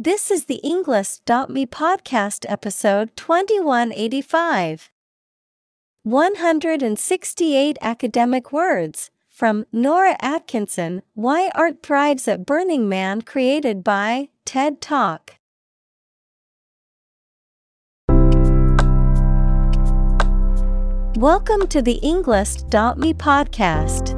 This is the Englist.me podcast episode 2185. 168 academic words from Nora Atkinson Why Art Thrives at Burning Man, created by TED Talk. Welcome to the Englist.me podcast.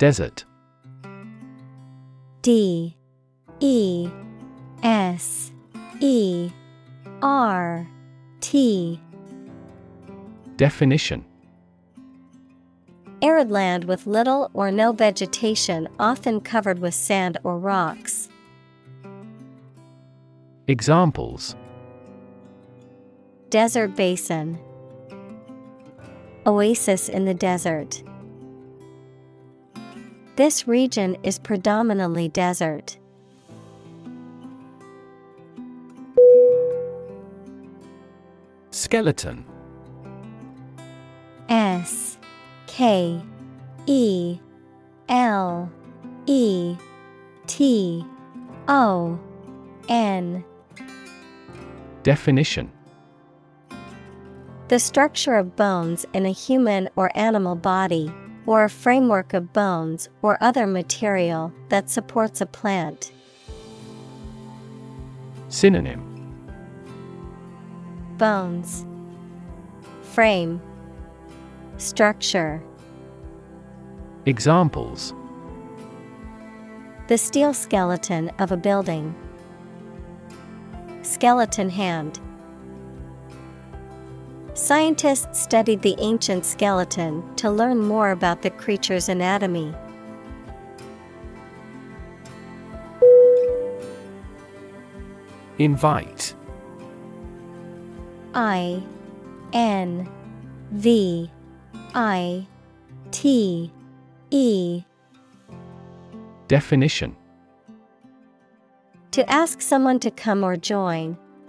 Desert. D E S E R T. Definition. Arid land with little or no vegetation, often covered with sand or rocks. Examples. Desert basin, Oasis in the desert. This region is predominantly desert. Skeleton. S K E L E T O N. Definition. The structure of bones in a human or animal body, or a framework of bones or other material that supports a plant. Synonym Bones, Frame, Structure. Examples The steel skeleton of a building. Skeleton hand. Scientists studied the ancient skeleton to learn more about the creature's anatomy. Invite. I N V I T E. Definition. To ask someone to come or join,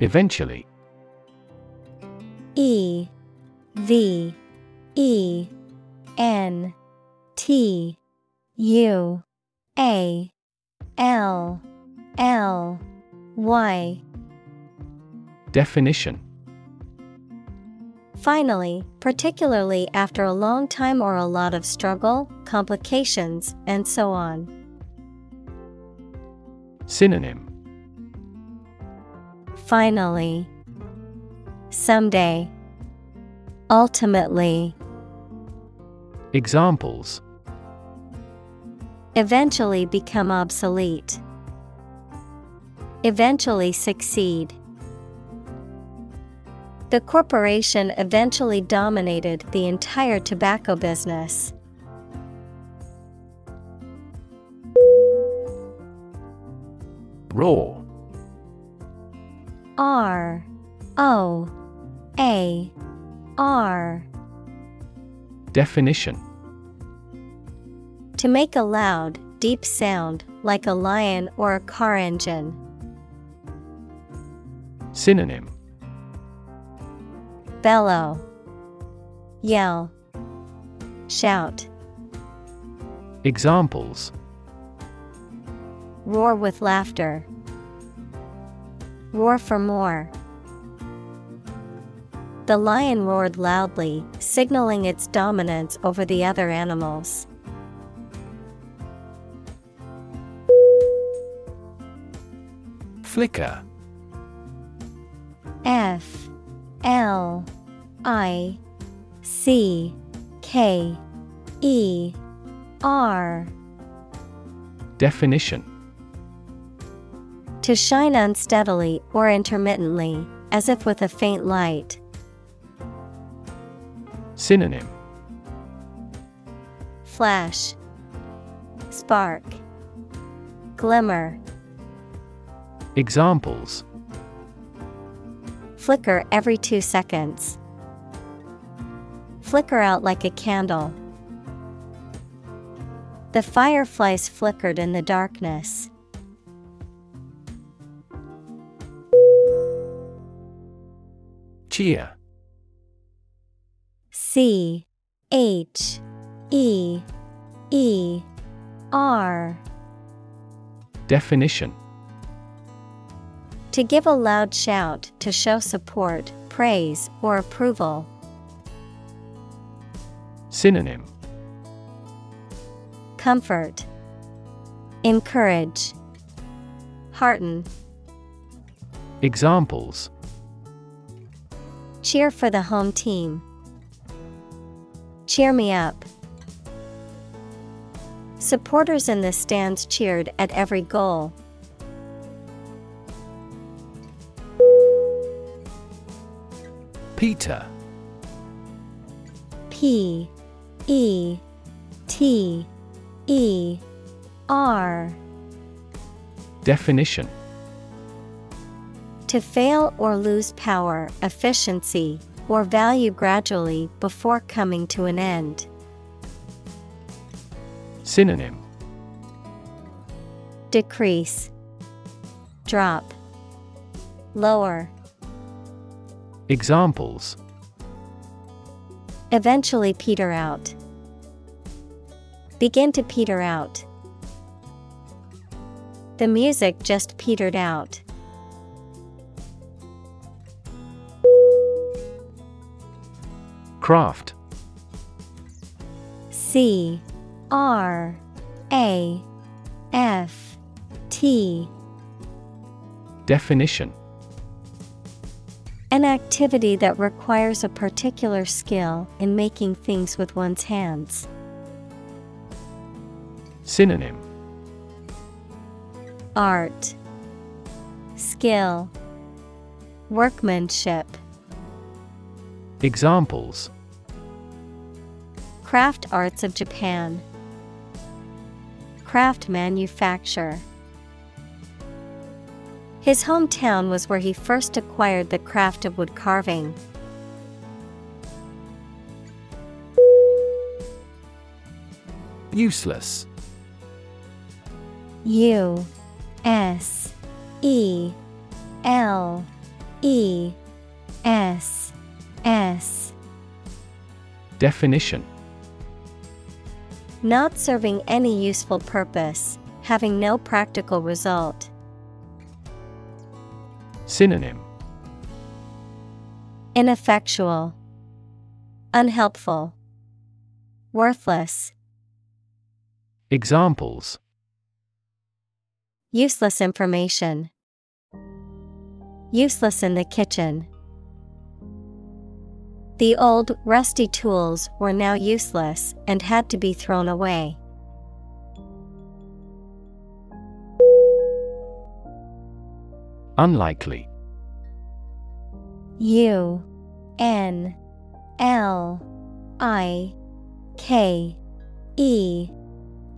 Eventually. E V E N T U A L L Y. Definition. Finally, particularly after a long time or a lot of struggle, complications, and so on. Synonym Finally, Someday, Ultimately, Examples Eventually become obsolete. Eventually succeed. The corporation eventually dominated the entire tobacco business. Raw R O A R Definition To make a loud, deep sound like a lion or a car engine. Synonym Bellow, Yell, Shout. Examples Roar with laughter. Roar for more. The lion roared loudly, signaling its dominance over the other animals. Flicker F L I C K E R Definition To shine unsteadily or intermittently, as if with a faint light. Synonym Flash, Spark, Glimmer. Examples Flicker every two seconds. Flicker out like a candle. The fireflies flickered in the darkness. Cheer C H E E R. Definition. To give a loud shout to show support, praise, or approval. Synonym. Comfort, Encourage, Hearten. Examples Cheer for the home team. Cheer me up. Supporters in the stands cheered at every goal. Peter P E T E R Definition To fail or lose power, efficiency, or value gradually before coming to an end. Synonym Decrease, Drop, Lower. Examples Eventually peter out. Begin to peter out. The music just petered out. Craft. C R A F T. Definition. An activity that requires a particular skill in making things with one's hands. Synonym. Art, Skill, Workmanship. Examples Craft arts of Japan. Craft manufacture. His hometown was where he first acquired the craft of wood carving. Useless U S E L E S S Definition Not serving any useful purpose, having no practical result. Synonym Ineffectual, Unhelpful, Worthless, Examples Useless information. Useless in the kitchen. The old, rusty tools were now useless and had to be thrown away. Unlikely U N L I K E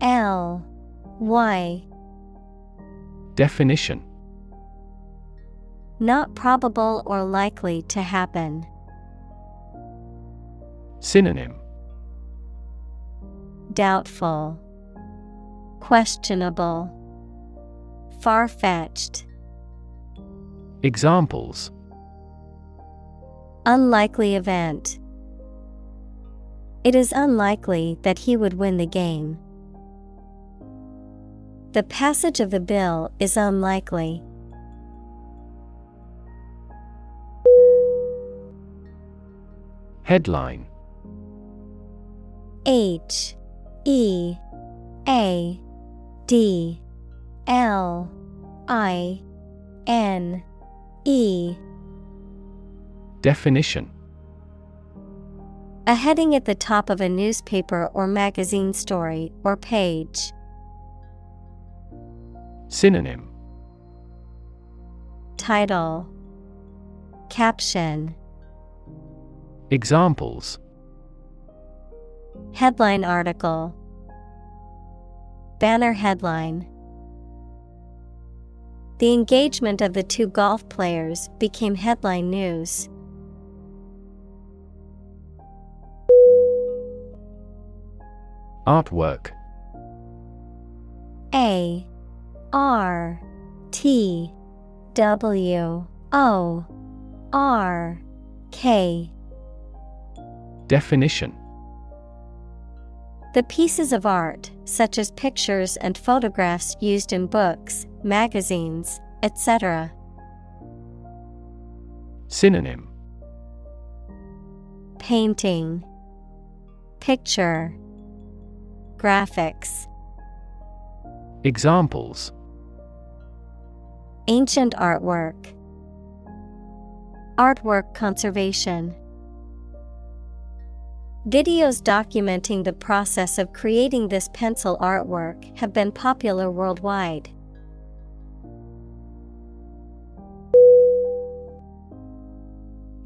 L Y Definition Not probable or likely to happen. Synonym Doubtful, Questionable. Far fetched. Examples Unlikely event. It is unlikely that he would win the game. The passage of the bill is unlikely. Headline H E A D L I N E. Definition. A heading at the top of a newspaper or magazine story or page. Synonym. Title. Caption. Examples Headline article. Banner headline. The engagement of the two golf players became headline news. Artwork. A. R. T. W. O. R. K. Definition The pieces of art, such as pictures and photographs used in books, magazines, etc. Synonym Painting, Picture, Graphics. Examples Ancient artwork, Artwork conservation. Videos documenting the process of creating this pencil artwork have been popular worldwide.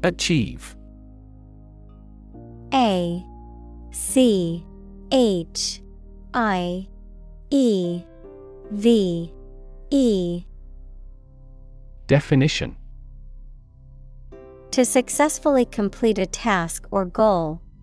Achieve. A C H I E V E. Definition. To successfully complete a task or goal,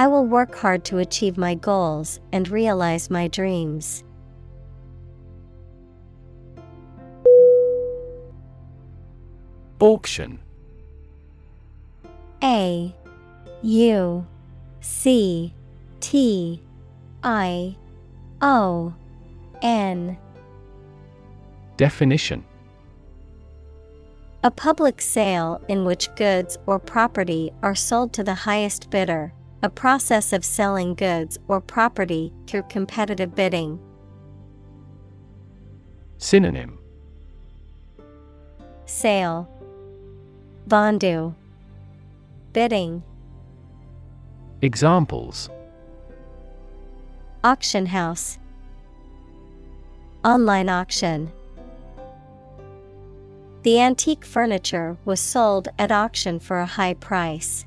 I will work hard to achieve my goals and realize my dreams. Auction. A U C T I O N. Definition. A public sale in which goods or property are sold to the highest bidder, a process of selling goods or property through competitive bidding. Synonym. Sale. Vendue Bidding. Examples. Auction house. Online auction. The antique furniture was sold at auction for a high price.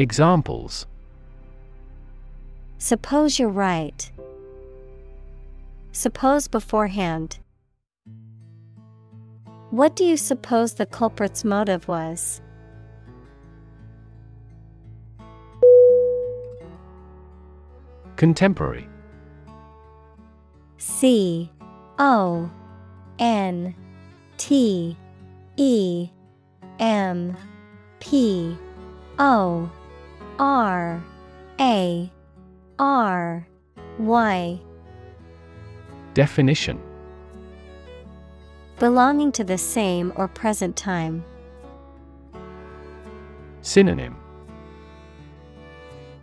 Examples Suppose you're right. Suppose beforehand. What do you suppose the culprit's motive was? Contemporary C O N T E M P O R A R Y. Definition. Belonging to the same or present time. Synonym.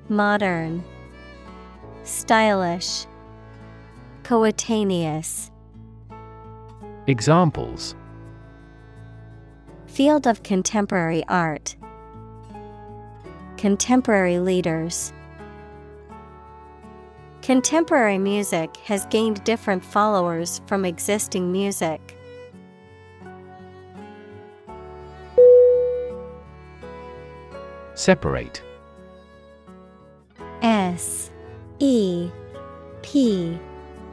Modern. Stylish. Coetaneous. Examples. Field of contemporary art Contemporary leaders. Contemporary music has gained different followers from existing music. Separate. S E P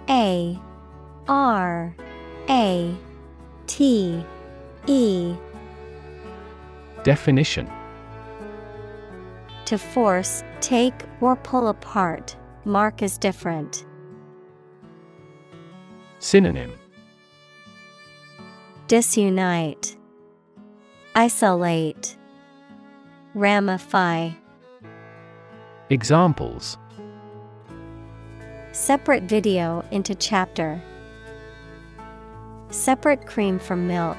A R A T E. Definition To force, take, or pull apart, mark as different. Synonym Disunite, Isolate, Ramify. Examples Separate video into chapter. Separate cream from milk.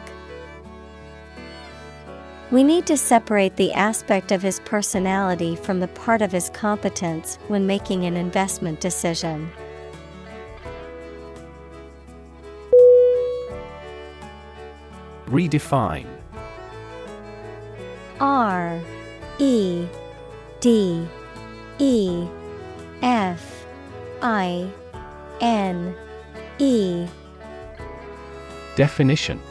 We need to separate the aspect of his personality from the part of his competence when making an investment decision. Redefine. R E D E F I N E. Definition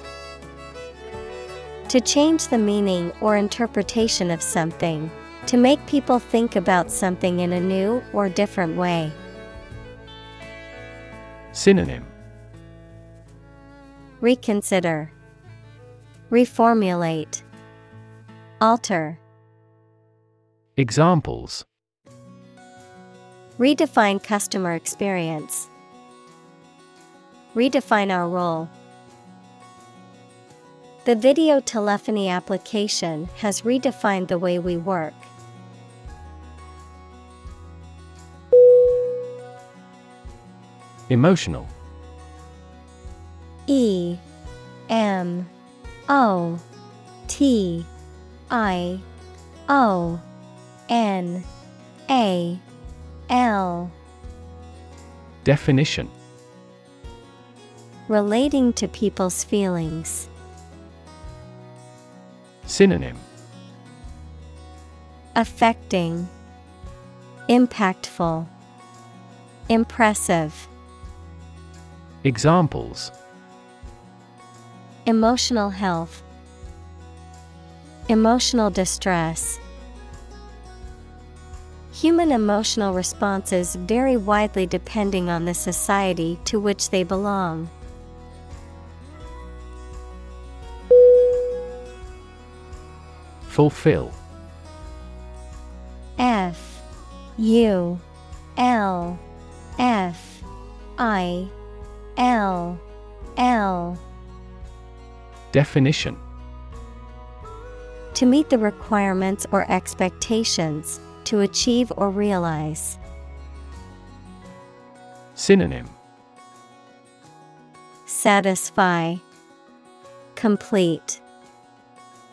To change the meaning or interpretation of something, to make people think about something in a new or different way. Synonym Reconsider, Reformulate, Alter. Examples Redefine customer experience. Redefine our role. The video telephony application has redefined the way we work. Emotional E M O T I O N A L Definition Relating to people's feelings. Synonym Affecting, Impactful, Impressive. Examples Emotional health, Emotional distress. Human emotional responses vary widely depending on the society to which they belong. Fulfill. F U L F I L L. Definition. To meet the requirements or expectations, to achieve or realize. Synonym. Satisfy, Complete,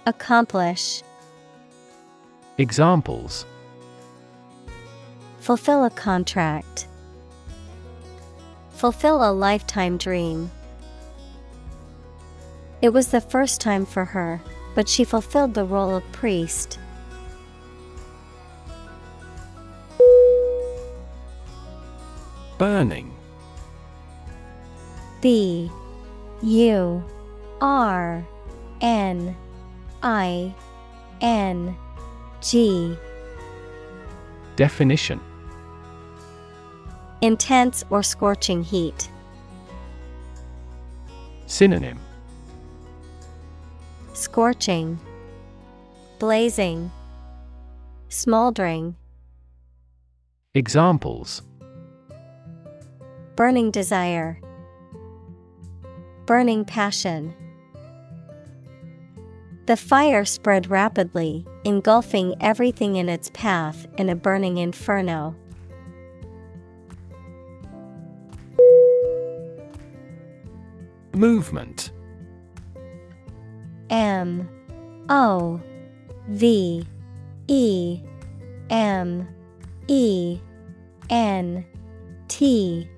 Accomplish. Examples. Fulfill a contract. Fulfill a lifetime dream. It was the first time for her, but she fulfilled the role of priest. Burning. B. U. R. N. I. N G. Definition. Intense or scorching heat. Synonym. Scorching, Blazing, Smoldering, Examples. Burning desire, Burning passion. The fire spread rapidly, engulfing everything in its path in a burning inferno. Movement. M. O. V. E. M. E. N. T.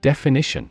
Definition.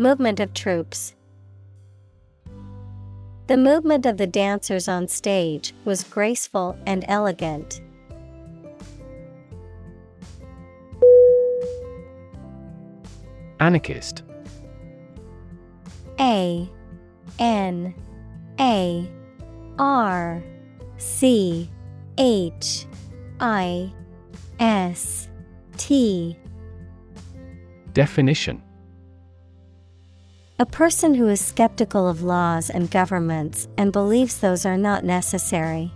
Movement of troops. The movement of the dancers on stage was graceful and elegant. Anarchist A N A R C H I S T Definition A person who is skeptical of laws and governments and believes those are not necessary.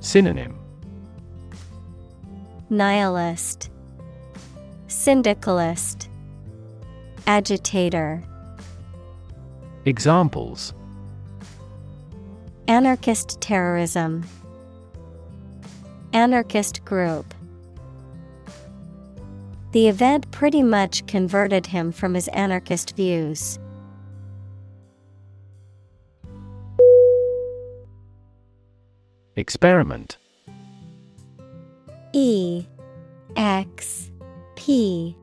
Synonym. Nihilist, Syndicalist, Agitator, Examples. Anarchist terrorism, Anarchist group. The event pretty much converted him from his anarchist views. Experiment. E X P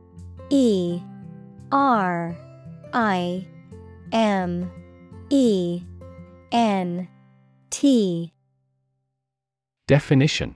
E R I M E N T. Definition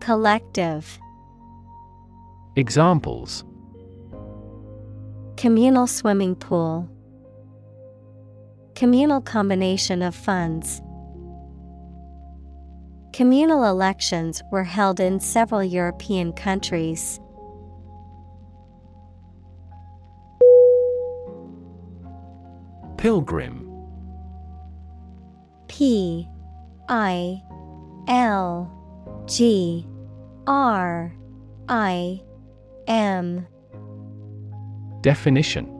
Collective. Examples Communal swimming pool. Communal combination of funds. Communal elections were held in several European countries. Pilgrim P I L G R I M. Definition.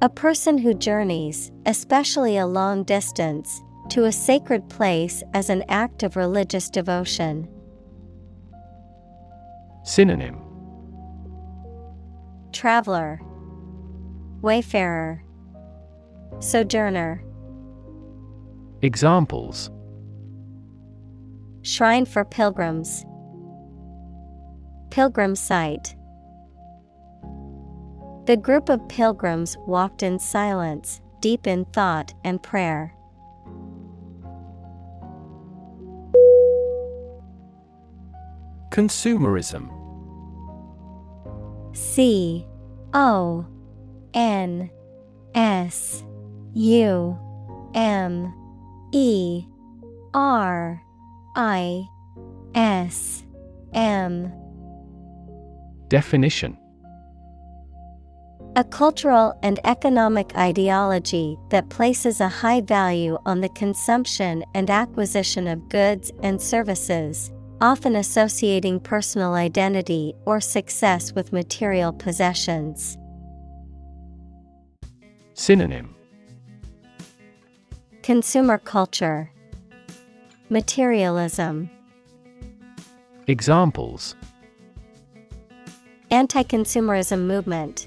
A person who journeys, especially a long distance, to a sacred place as an act of religious devotion. Synonym. Traveler, Wayfarer, Sojourner, Examples Shrine for Pilgrims, Pilgrim Site. The group of pilgrims walked in silence, deep in thought and prayer. Consumerism C O N S U M E R I S M. Definition. A cultural and economic ideology that places a high value on the consumption and acquisition of goods and services, often associating personal identity or success with material possessions. Synonym. Consumer culture, Materialism, Examples Anti consumerism movement.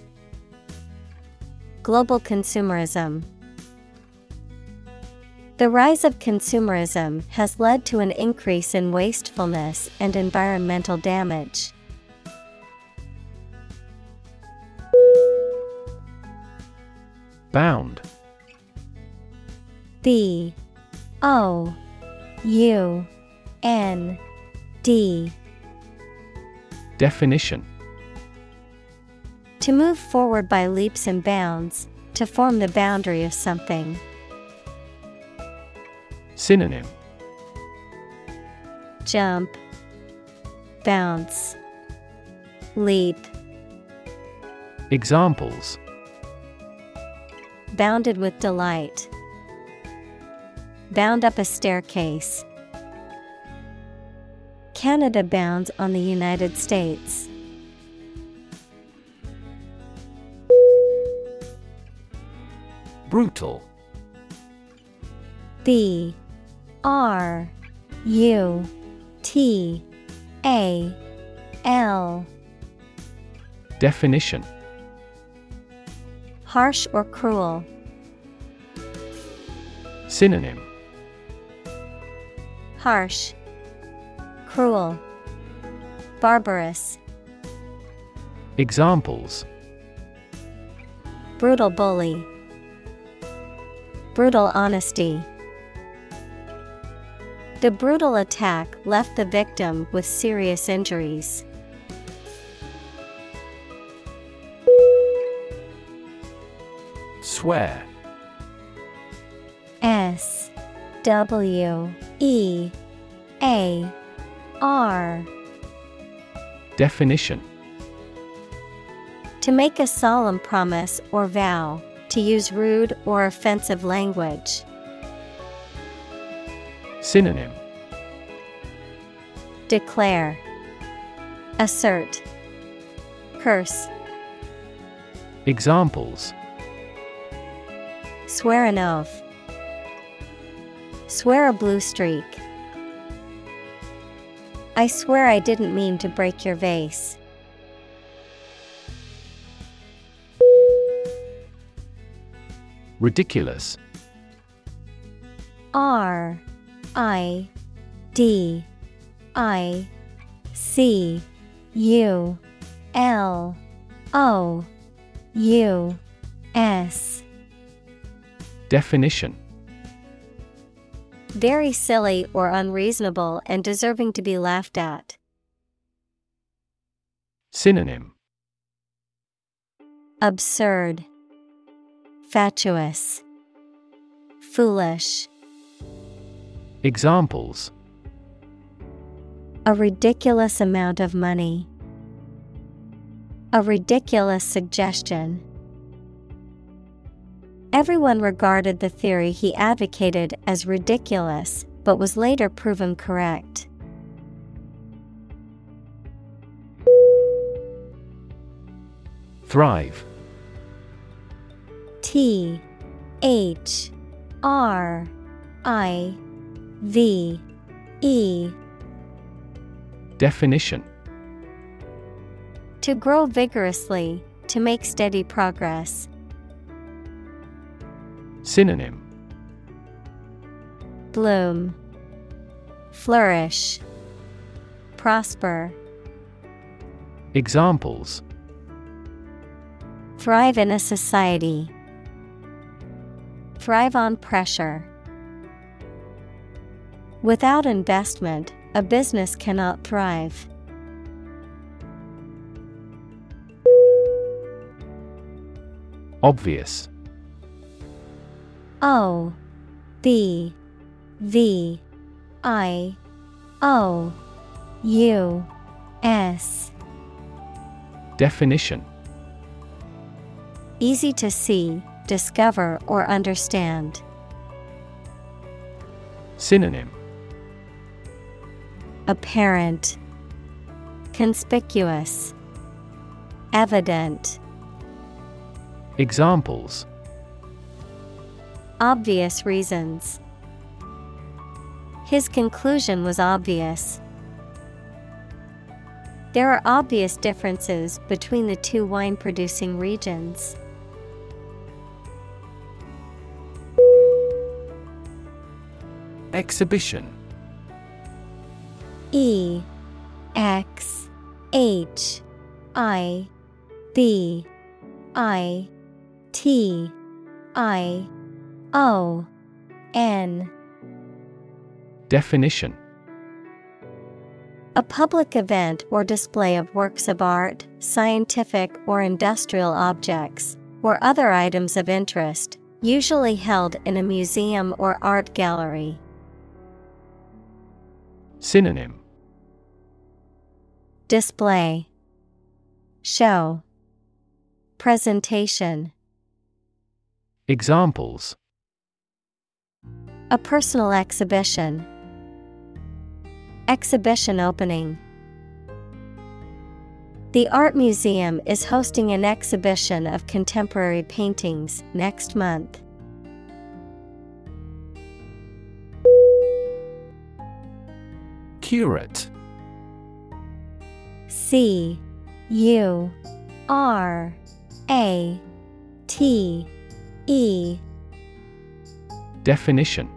Global consumerism. The rise of consumerism has led to an increase in wastefulness and environmental damage. Bound B O U N D Definition To move forward by leaps and bounds, to form the boundary of something. Synonym Jump, Bounce, Leap. Examples Bounded with delight. Bound up a staircase. Canada bounds on the United States. Brutal B R U T A L Definition Harsh or cruel. Synonym Harsh, Cruel, Barbarous, Examples. Brutal bully, Brutal honesty. The brutal attack left the victim with serious injuries. Swear. S W E A R. Definition. To make a solemn promise or vow, to use rude or offensive language. Synonym. Declare, Assert, Curse, Examples. Swear an oath. Swear a blue streak. I swear I didn't mean to break your vase. Ridiculous R I D I C U L O U S Definition Very silly or unreasonable and deserving to be laughed at. Synonym Absurd, Fatuous, Foolish. Examples A ridiculous amount of money. A ridiculous suggestion. Everyone regarded the theory he advocated as ridiculous, but was later proven correct. Thrive T H R I V E Definition To grow vigorously, to make steady progress. Synonym Bloom, Flourish, Prosper. Examples Thrive in a society. Thrive on pressure. Without investment, a business cannot thrive. Obvious O B V I O U S. Definition easy to see, discover, or understand. Synonym Apparent, Conspicuous, Evident. Examples Obvious reasons. His conclusion was obvious. There are obvious differences between the two wine producing regions. Exhibition E X H I B I T I O N. Definition. A public event or display of works of art, scientific or industrial objects, or other items of interest, usually held in a museum or art gallery. Synonym. Display. Show. Presentation. Examples A personal exhibition. Exhibition opening. The Art Museum is hosting an exhibition of contemporary paintings next month. Curate C U R A T E Definition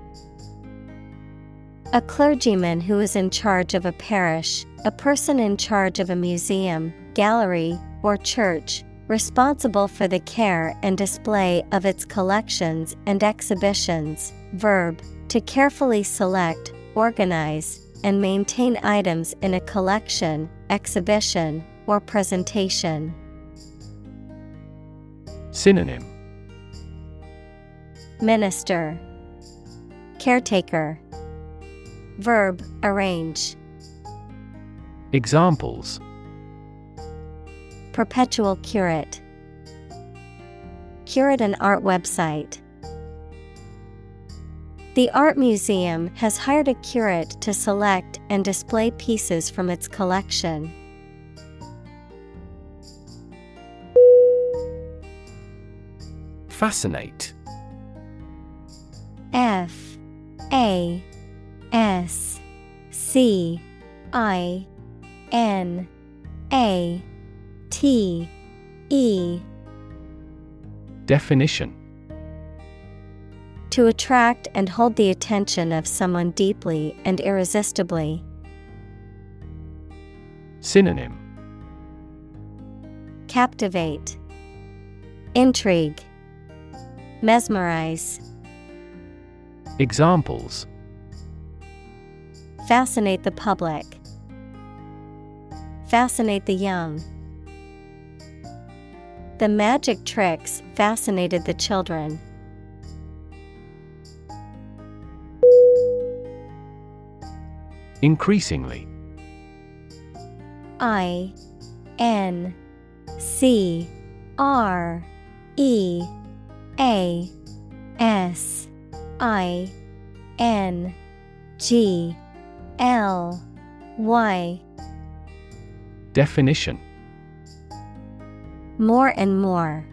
A clergyman who is in charge of a parish, a person in charge of a museum, gallery, or church, responsible for the care and display of its collections and exhibitions. Verb, to carefully select, organize, and maintain items in a collection, exhibition, or presentation. Synonym Minister, Caretaker, Verb, arrange, Examples. Perpetual curate, Curate an art website. The Art Museum has hired a curate to select and display pieces from its collection. Fascinate A S C I N A T E. Definition. To attract and hold the attention of someone deeply and irresistibly. Synonym. Captivate, Intrigue, Mesmerize, Examples Fascinate the public, Fascinate the young. The magic tricks fascinated the children. Increasingly I N C R E A S I N G L Y Definition More and more.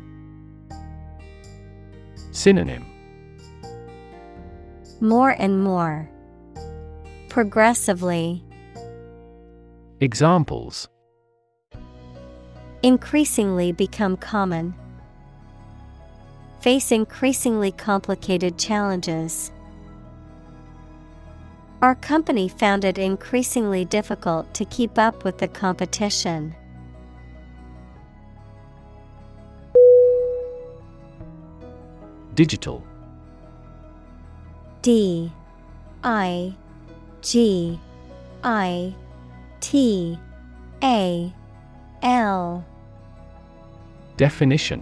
Synonym More and more. Progressively. Examples Increasingly become common. Face increasingly complicated challenges. Our company found it increasingly difficult to keep up with the competition. Digital. D. I. G. I. T. A. L. Definition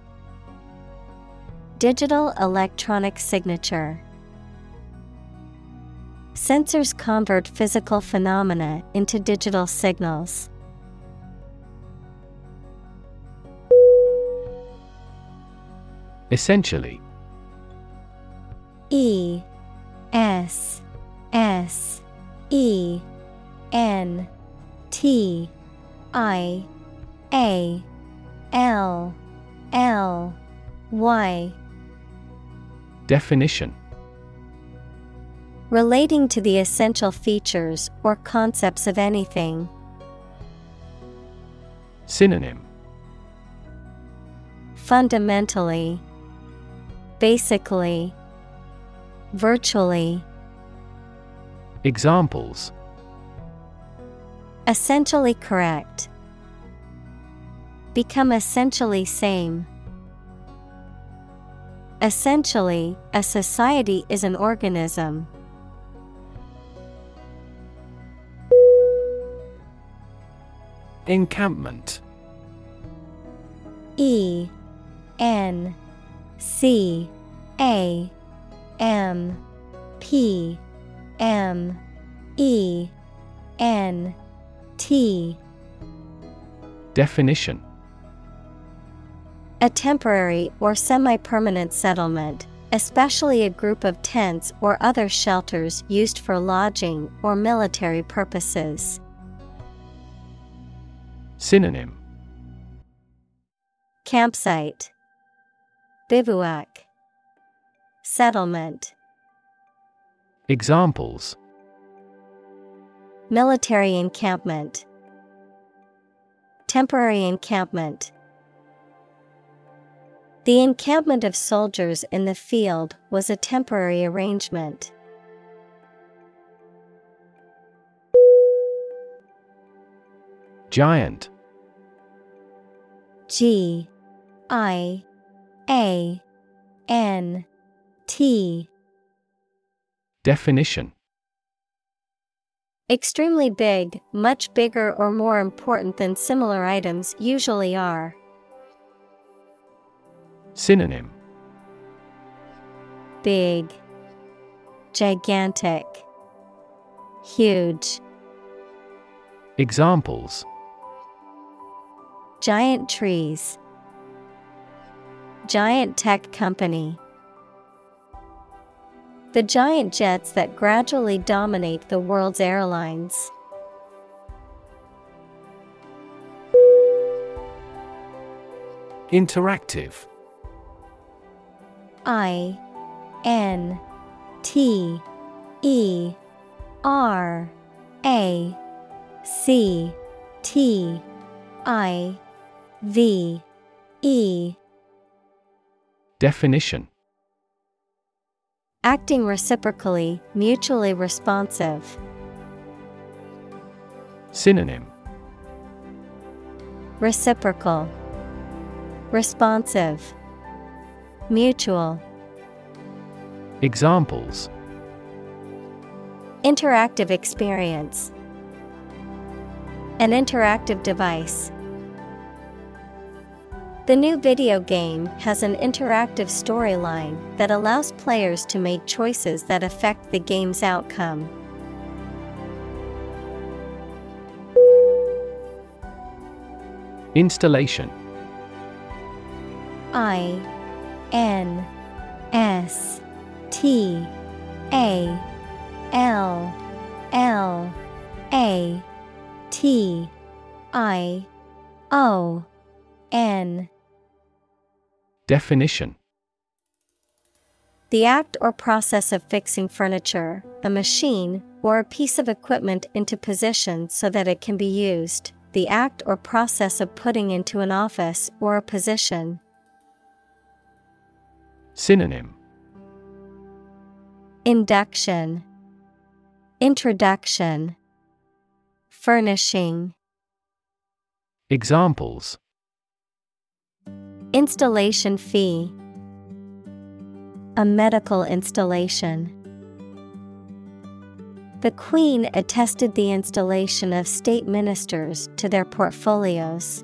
Digital electronic signature. Sensors convert physical phenomena into digital signals. Essentially. E S S E N T I A L L Y Definition Relating to the essential features or concepts of anything. Synonym Fundamentally, Basically, Virtually. Examples Essentially correct. Become essentially same. Essentially, a society is an organism. Encampment. E N C A M P M E N T. Definition A temporary or semi permanent settlement, especially a group of tents or other shelters used for lodging or military purposes. Synonym. Campsite. Bivouac. Settlement. Examples. Military encampment. Temporary encampment The encampment of soldiers in the field was a temporary arrangement. Giant G I A N T Definition Extremely big, much bigger or more important than similar items usually are. Synonym Big, gigantic, huge. Examples Giant trees. Giant tech company. The giant jets that gradually dominate the world's airlines. Interactive I N T E R A C T I V E. Definition. Acting reciprocally, mutually responsive. Synonym. Reciprocal, Responsive, Mutual. Examples Interactive experience. An interactive device. The new video game has an interactive storyline that allows players to make choices that affect the game's outcome. Installation I N S T A L L A T I O N Definition The act or process of fixing furniture, a machine, or a piece of equipment into position so that it can be used. The act or process of putting into an office or a position. Synonym Induction, Introduction, Furnishing. Examples Installation fee, a medical installation. The Queen attested the installation of state ministers to their portfolios.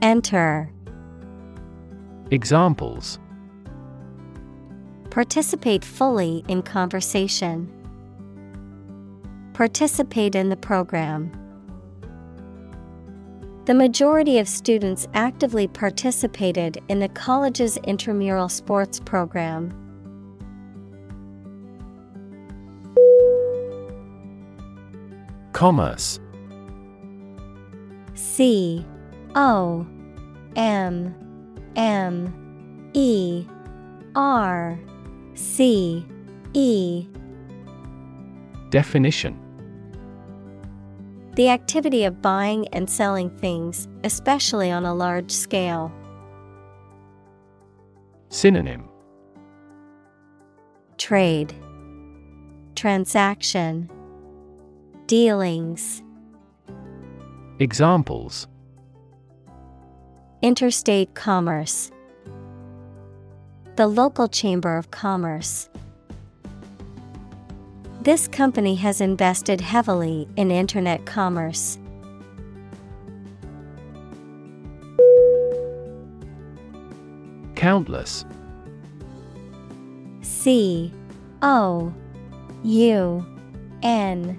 Enter. Examples Participate fully in conversation. Participate in the program. The majority of students actively participated in the college's intramural sports program. Commerce C O M M E R C E. Definition. The activity of buying and selling things, especially on a large scale. Synonym. Trade, Transaction, Dealings, Examples Interstate commerce, The local chamber of commerce. This company has invested heavily in Internet commerce. Countless C O U N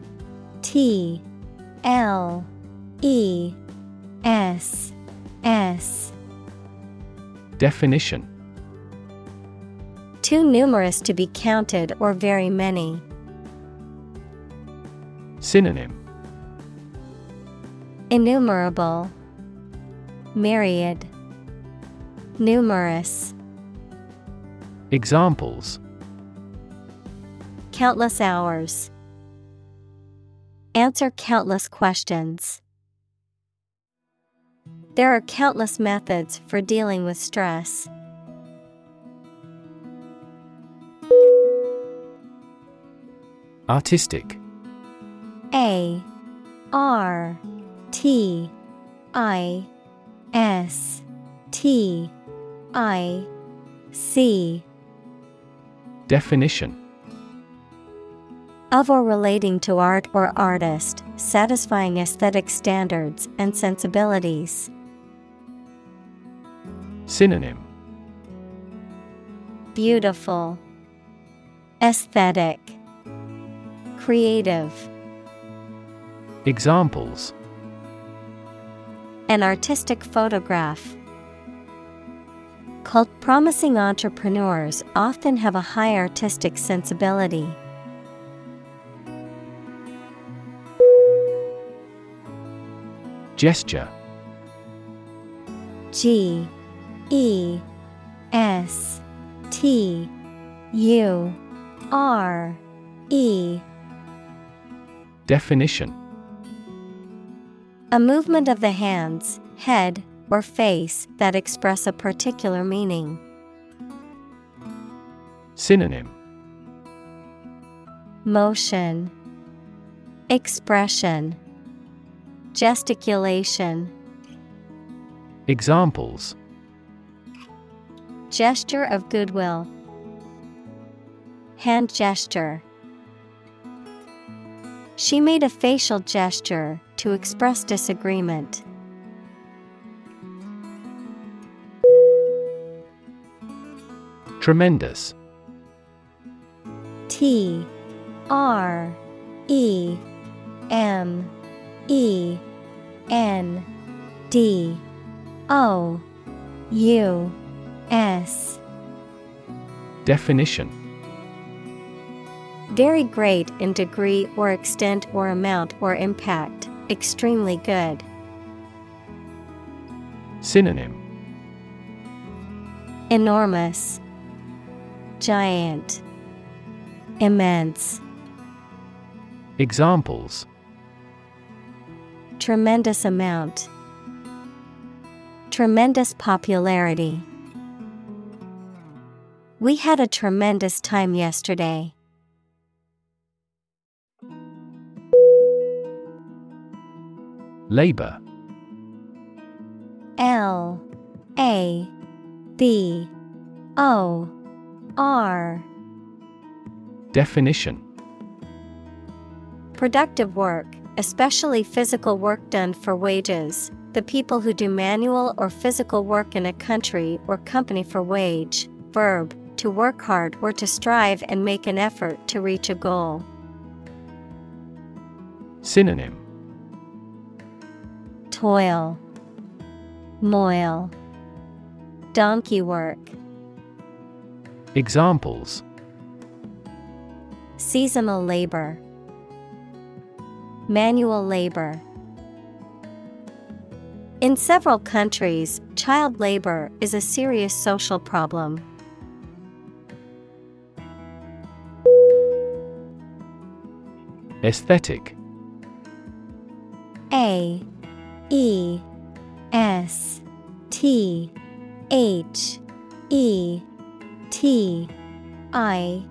T L E S S. Definition. Too numerous to be counted or very many. Synonym. Innumerable, Myriad, Numerous, Examples. Countless hours. Answer countless questions. There are countless methods for dealing with stress. Artistic A R T I S T I C Definition of or relating to art or artist, satisfying aesthetic standards and sensibilities. Synonym Beautiful, Aesthetic, Creative. Examples An artistic photograph. Called promising entrepreneurs often have a high artistic sensibility. Gesture G E S T U R E. Definition. A movement of the hands, head, or face that express a particular meaning. Synonym. Motion, Expression, Gesticulation, Examples Gesture of goodwill, Hand gesture. She made a facial gesture to express disagreement. Tremendous T R E M E N D O U S Definition Very great in degree or extent or amount or impact, extremely good. Synonym Enormous, Giant, Immense. Examples Tremendous amount. Tremendous popularity. We had a tremendous time yesterday. Labor. L A B O R. Definition. Productive work, especially physical work done for wages, the people who do manual or physical work in a country or company for wage, verb, to work hard or to strive and make an effort to reach a goal. Synonym Toil, Moil, Donkey work, Examples Seasonal labor, Manual labor. In several countries, child labor is a serious social problem. Aesthetic. A E S T H E T I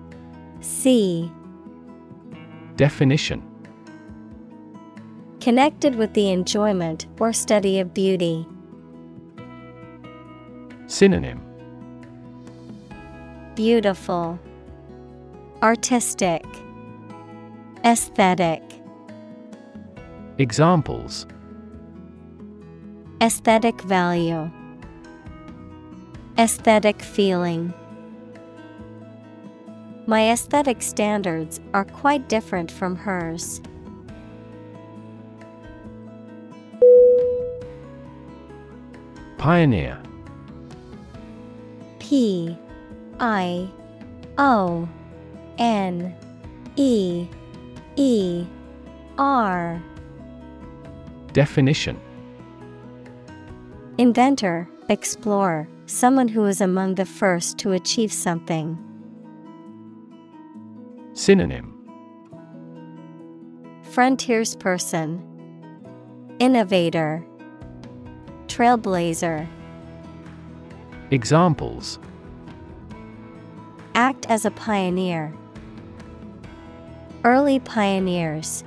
C. Definition. Connected with the enjoyment or study of beauty. Synonym. Beautiful, Artistic, Aesthetic. Examples Aesthetic value, Aesthetic feeling. My aesthetic standards are quite different from hers. Pioneer P I O N E E R Definition Inventor, explorer, someone who is among the first to achieve something. Synonym Frontiersperson, Innovator, Trailblazer. Examples Act as a pioneer. Early pioneers.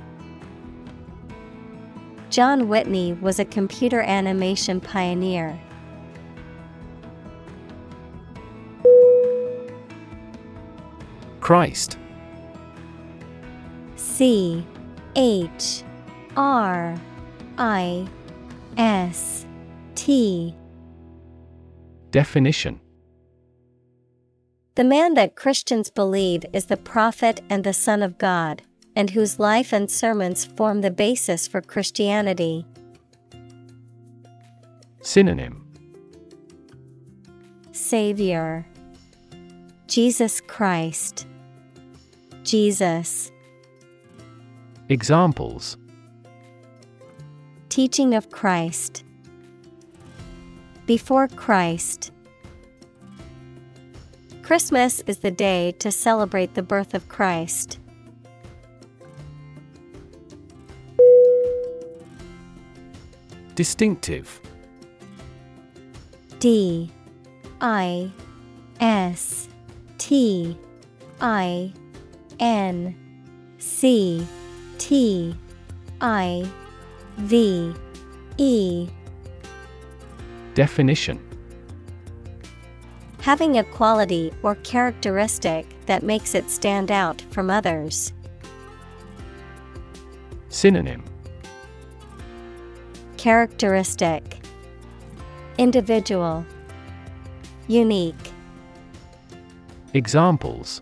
John Whitney was a computer animation pioneer. Christ C H R I S T Definition The man that Christians believe is the prophet and the Son of God, and whose life and sermons form the basis for Christianity. Synonym. Savior. Jesus Christ. Jesus. Examples. Teaching of Christ. Before Christ Christmas is the day to celebrate the birth of Christ. Distinctive. D I S T I N C T I V E. Definition Having a quality or characteristic that makes it stand out from others. Synonym. Characteristic. Individual. Unique. Examples.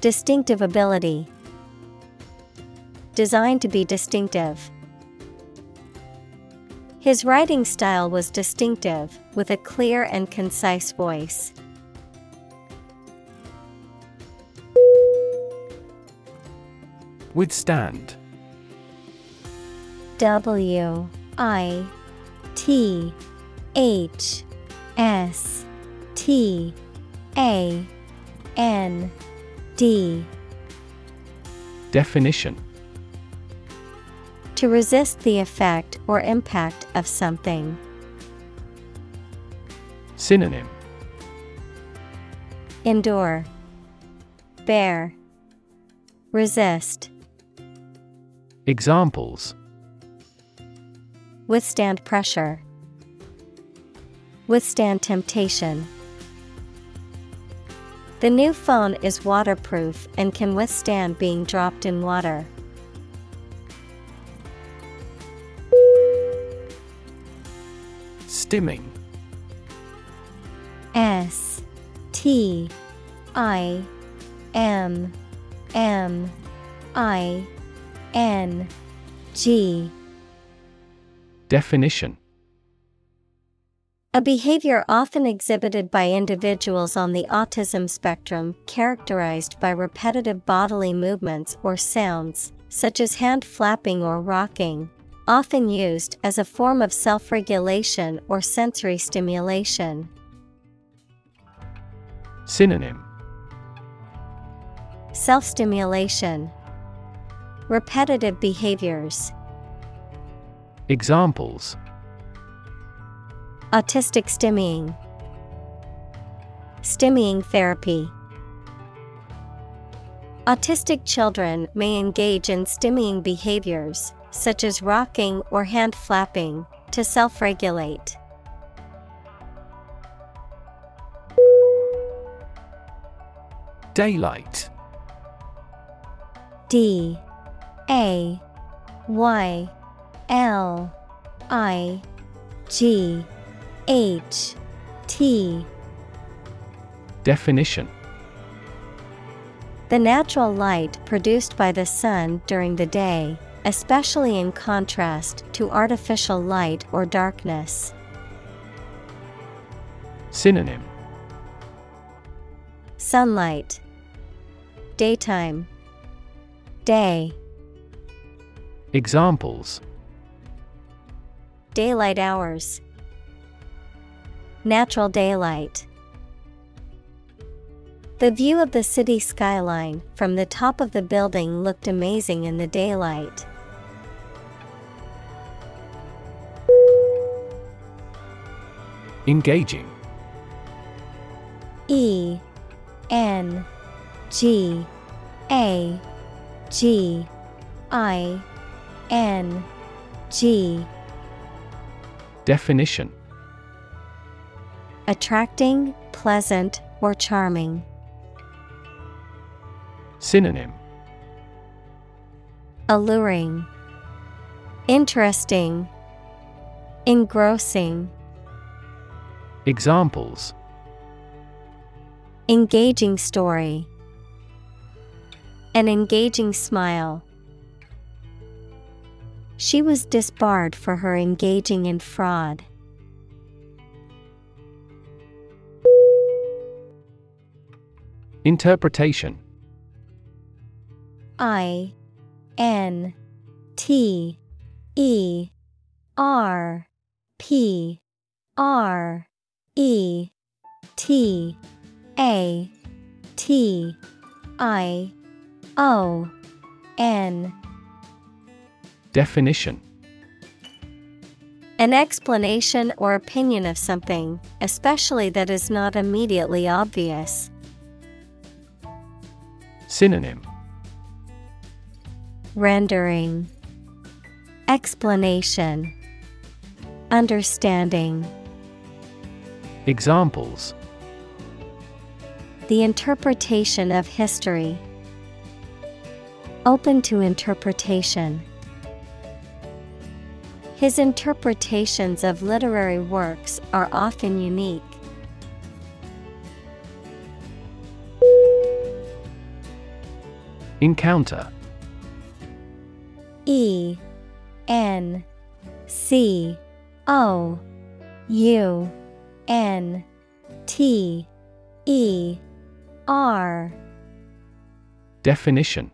Distinctive ability. Designed to be distinctive. His writing style was distinctive, with a clear and concise voice. Withstand. W I T H S T A N D. Definition To resist the effect or impact of something. Synonym Endure, Bear, Resist. Examples Withstand pressure. Withstand temptation. The new phone is waterproof and can withstand being dropped in water. Stimming. S T I M M I N G. Definition. A behavior often exhibited by individuals on the autism spectrum characterized by repetitive bodily movements or sounds, such as hand flapping or rocking, often used as a form of self regulation or sensory stimulation. Synonym. Self stimulation, repetitive behaviors, Examples. Autistic stimming, stimming therapy. Autistic children may engage in stimming behaviors, such as rocking or hand flapping, to self regulate. Daylight. D. A. Y. L. I. G. H. T. Definition. The natural light produced by the sun during the day, especially in contrast to artificial light or darkness. Synonym. Sunlight, Daytime, Day, Examples. Daylight hours, Natural daylight. The view of the city skyline from the top of the building looked amazing in the daylight. Engaging E N G A G I N G Definition Attracting, pleasant, or charming. Synonym Alluring, Interesting, Engrossing. Examples Engaging story. An engaging smile. She was disbarred for her engaging in fraud. Interpretation I N T E R P R E T A T I O N. Definition. An explanation or opinion of something, especially that is not immediately obvious. Synonym Rendering Explanation Understanding Examples The interpretation of history. Open to interpretation. His interpretations of literary works are often unique. Encounter E N C O U N T E R. Definition.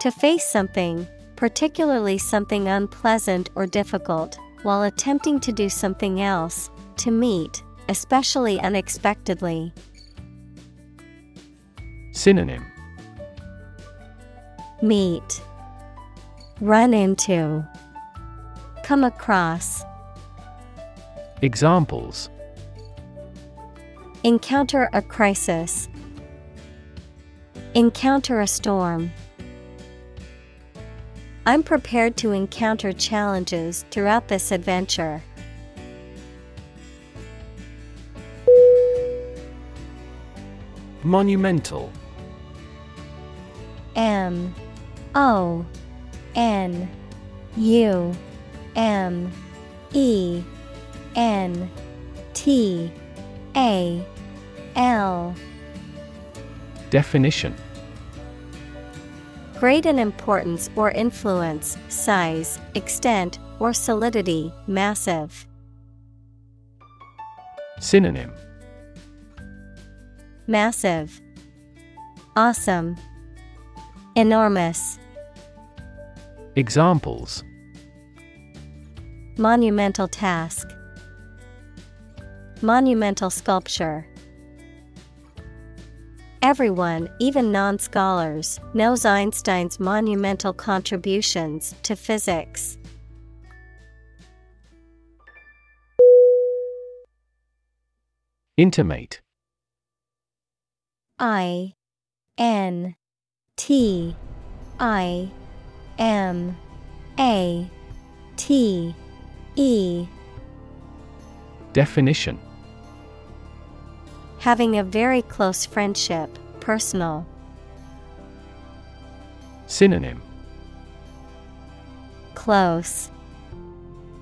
To face something, particularly something unpleasant or difficult, while attempting to do something else, to meet, especially unexpectedly. Synonym. Meet, Run into, Come across. Examples Encounter a crisis, Encounter a storm. I'm prepared to encounter challenges throughout this adventure. Monumental M O N U M E N T A L. Definition. Great in importance or influence, size, extent, or solidity, massive. Synonym. Massive, Awesome, Enormous. Examples Monumental task, Monumental sculpture. Everyone, even non scholars, knows Einstein's monumental contributions to physics. Intimate I N T I M A T E Definition Having a very close friendship, personal. Synonym Close,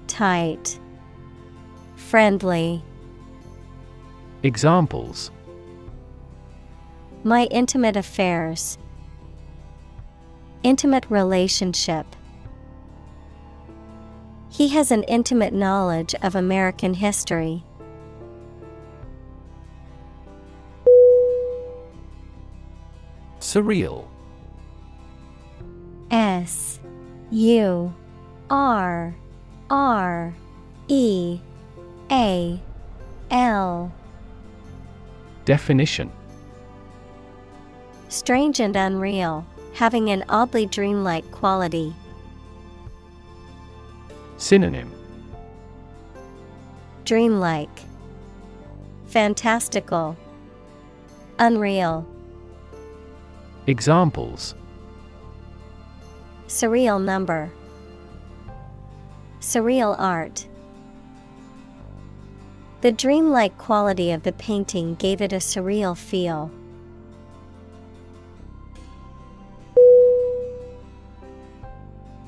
Tight, Friendly. Examples My intimate affairs. Intimate relationship. He has an intimate knowledge of American history. Surreal S U R R E A L Definition Strange and unreal, having an oddly dreamlike quality. Synonym Dreamlike, Fantastical, Unreal. Examples Surreal number. Surreal art. The dreamlike quality of the painting gave it a surreal feel.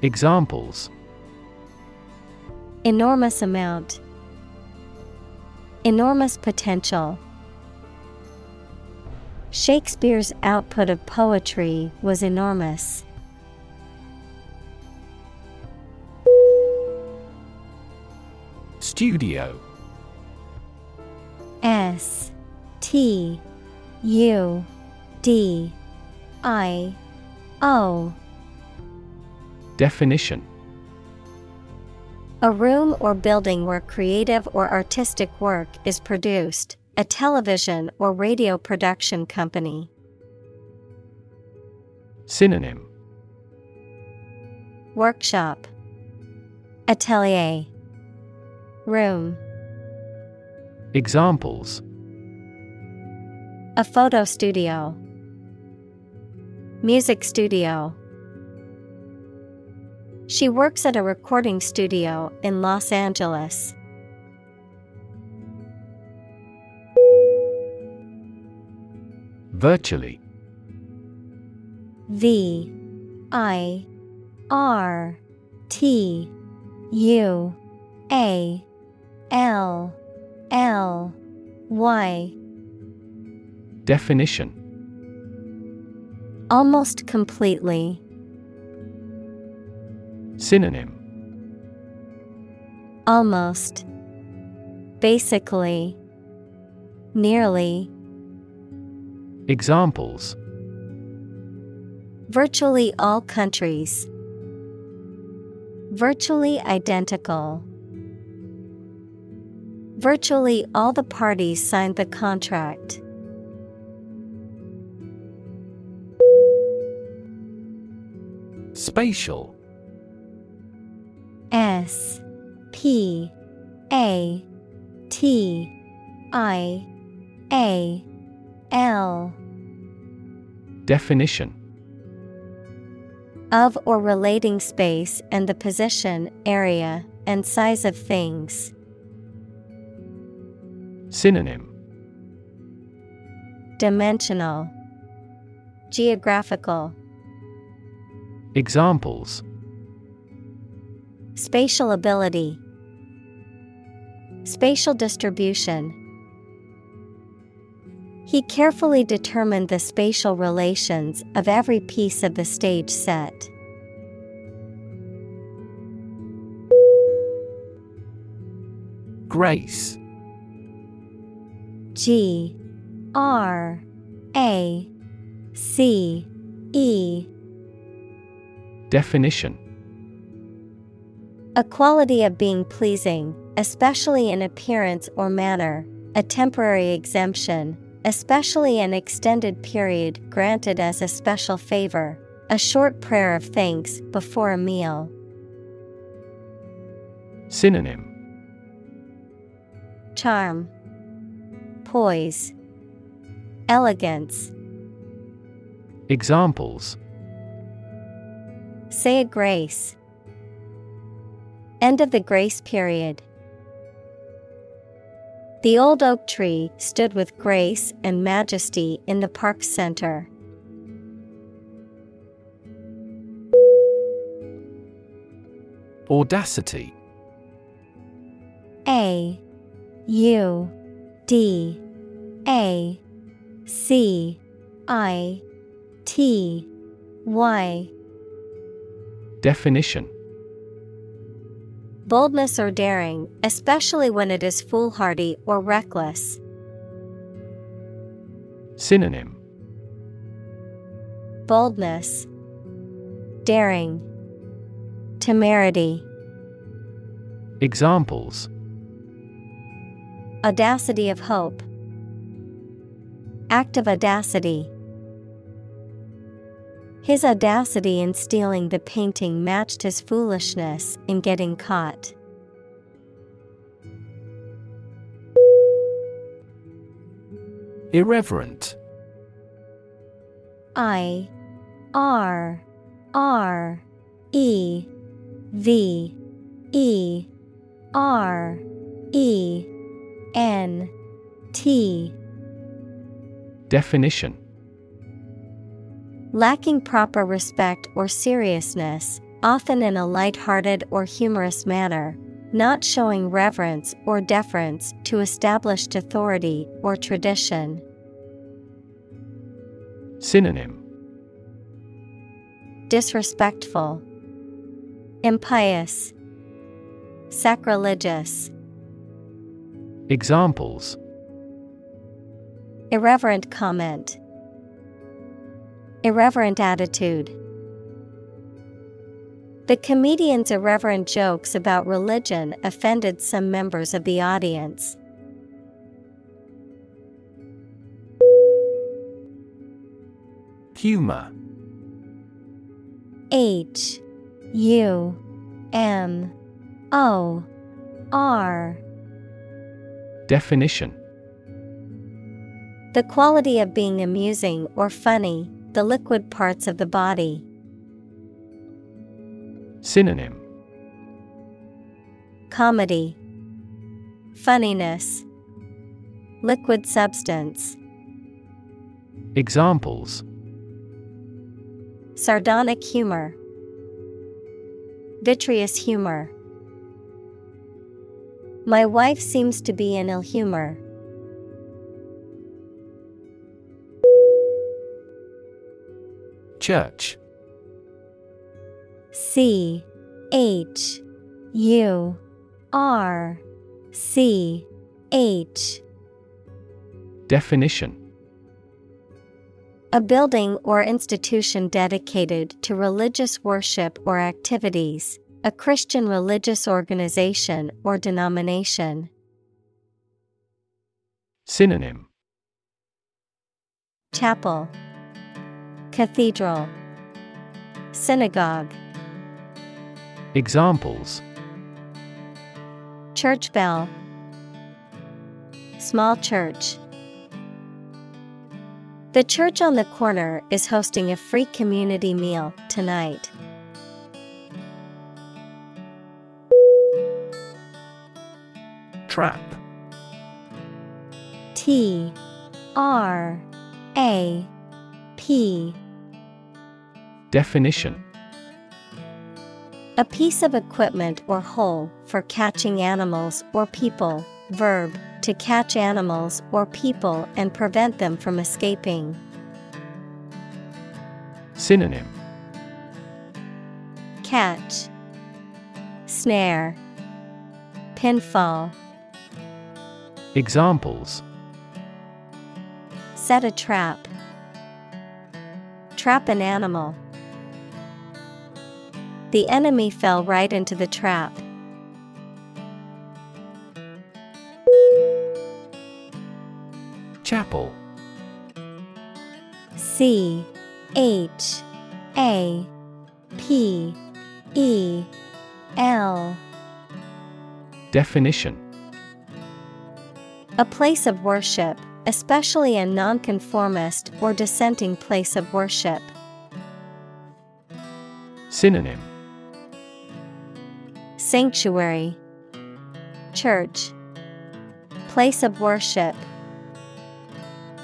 Examples Enormous amount. Enormous potential. Shakespeare's output of poetry was enormous. Studio S T U D I O Definition. A room or building where creative or artistic work is produced, a television or radio production company. Synonym. Workshop. Atelier. Room. Examples. A photo studio. Music studio She works at a recording studio in Los Angeles. Virtually V I R T U A L L Y Definition Almost completely. Synonym Almost. Basically. Nearly. Examples Virtually all countries. Virtually identical. Virtually all the parties signed the contract. Spatial S P A T I A L. Definition. Of or relating space and the position, area, and size of things. Synonym. Dimensional, Geographical, Examples Spatial ability, Spatial distribution. He carefully determined the spatial relations of every piece of the stage set. Grace G R A C E Definition A quality of being pleasing, especially in appearance or manner, a temporary exemption, especially an extended period granted as a special favor, a short prayer of thanks before a meal. Synonym Charm, Poise, Elegance. Examples Say a grace. End of the grace period. The old oak tree stood with grace and majesty in the park center. Audacity A U D A C I T Y Definition Boldness or daring, especially when it is foolhardy or reckless. Synonym Boldness, Daring, Temerity. Examples Audacity of hope. Act of audacity. His audacity in stealing the painting matched his foolishness in getting caught. Irreverent. I R R E V E R E N T. Definition Lacking proper respect or seriousness, often in a light-hearted or humorous manner, not showing reverence or deference to established authority or tradition. Synonym Disrespectful, Impious, Sacrilegious. Examples Irreverent comment. Irreverent attitude. The comedian's irreverent jokes about religion offended some members of the audience. Humor H U M O R Definition The quality of being amusing or funny, the liquid parts of the body. Synonym Comedy, Funniness, Liquid substance. Examples Sardonic humor, Vitreous humor. My wife seems to be in ill humor. Church. C H U R C H. Definition. A building or institution dedicated to religious worship or activities, a Christian religious organization or denomination. Synonym. Chapel Cathedral. Synagogue. Examples. Church bell. Small church. The church on the corner is hosting a free community meal tonight. Trap. T R A P Definition A piece of equipment or hole for catching animals or people. Verb to catch animals or people and prevent them from escaping. Synonym Catch Snare Pinfall Examples Set a trap. Trap an animal. The enemy fell right into the trap. Chapel C H A P E L Definition A place of worship, especially a nonconformist or dissenting place of worship. Synonym Sanctuary Church Place of worship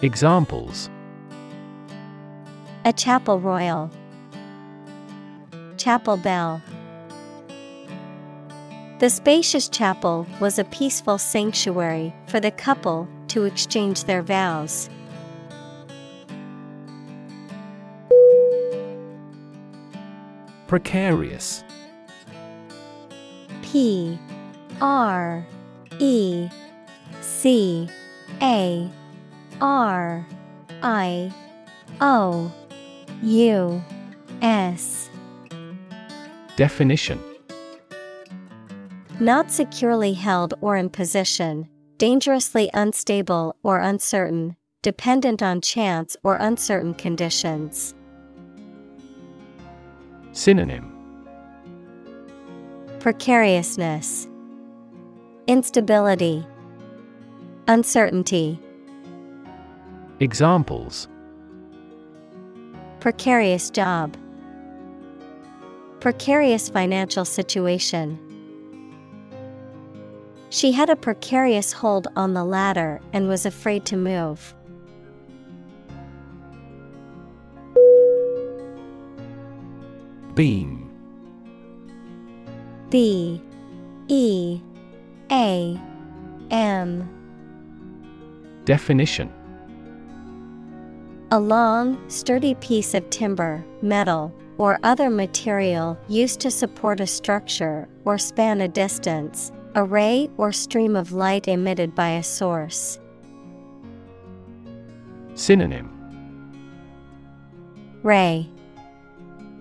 Examples. A chapel royal Chapel bell. The spacious chapel was a peaceful sanctuary for the couple to exchange their vows. Precarious P R E C A R I O U S Definition Not securely held or in position, dangerously unstable or uncertain, dependent on chance or uncertain conditions. Synonym Precariousness, Instability, Uncertainty. Examples Precarious job. Precarious financial situation. She had a precarious hold on the ladder and was afraid to move. Beam B E A M Definition A long, sturdy piece of timber, metal, or other material used to support a structure or span a distance, a ray or stream of light emitted by a source. Synonym Ray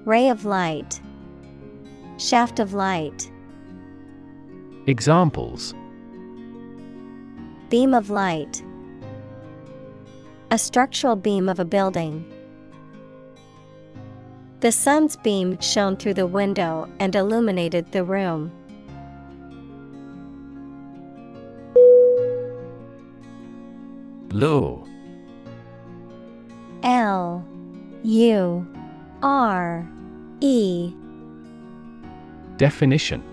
Ray of light. Shaft of light. Examples Beam of light. A structural beam of a building. The sun's beam shone through the window and illuminated the room. Lure L U R E Definition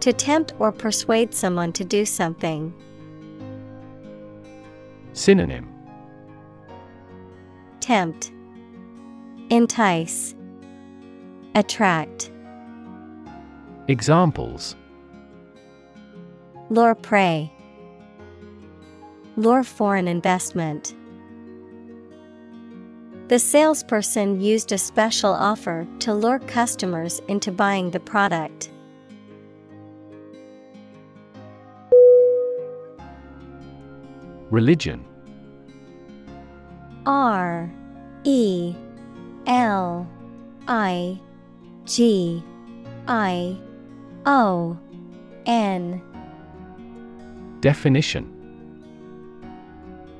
To tempt or persuade someone to do something. Synonym Tempt. Entice. Attract. Examples Lure prey. Lure foreign investment. The salesperson used a special offer to lure customers into buying the product. Religion. R E L I G I O N. Definition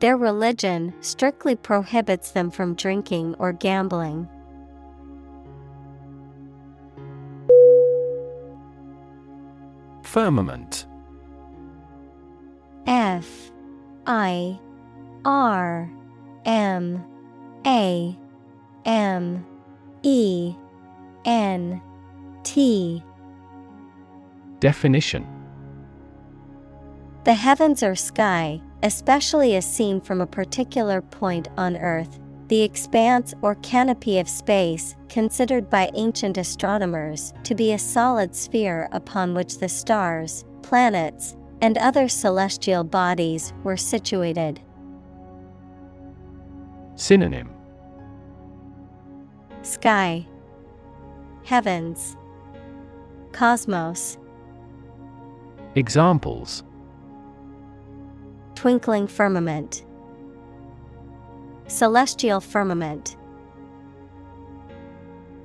Their religion strictly prohibits them from drinking or gambling. Firmament. F I R M A M E N T. Definition. The heavens or sky, especially as seen from a particular point on Earth, the expanse or canopy of space considered by ancient astronomers to be a solid sphere upon which the stars, planets, and other celestial bodies were situated. Synonym Sky, Heavens, Cosmos, Examples Twinkling firmament, Celestial firmament.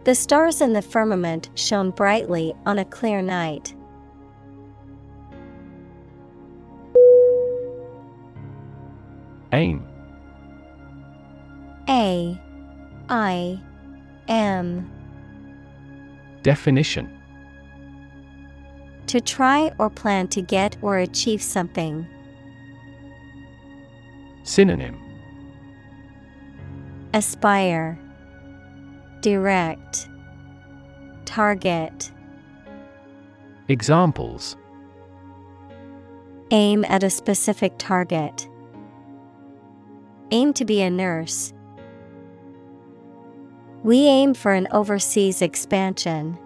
The stars in the firmament shone brightly on a clear night. Aim A I M Definition To try or plan to get or achieve something. Synonym Aspire, Direct, Target. Examples Aim at a specific target. Aim to be a nurse. We aim for an overseas expansion.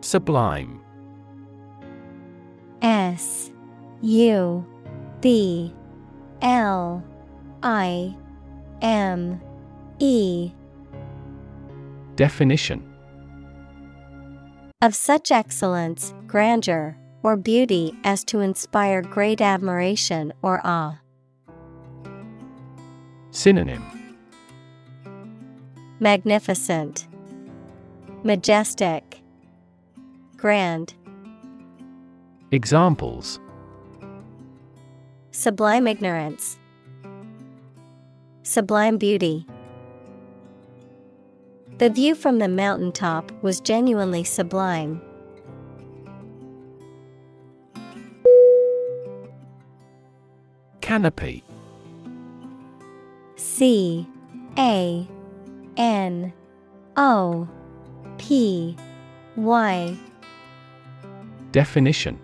Sublime S U B L I M E. Definition. Of such excellence, grandeur, or beauty as to inspire great admiration or awe. Synonym. Magnificent, Majestic, Grand. Examples Sublime ignorance. Sublime beauty. The view from the mountaintop was genuinely sublime. Canopy C A N O P Y. Definition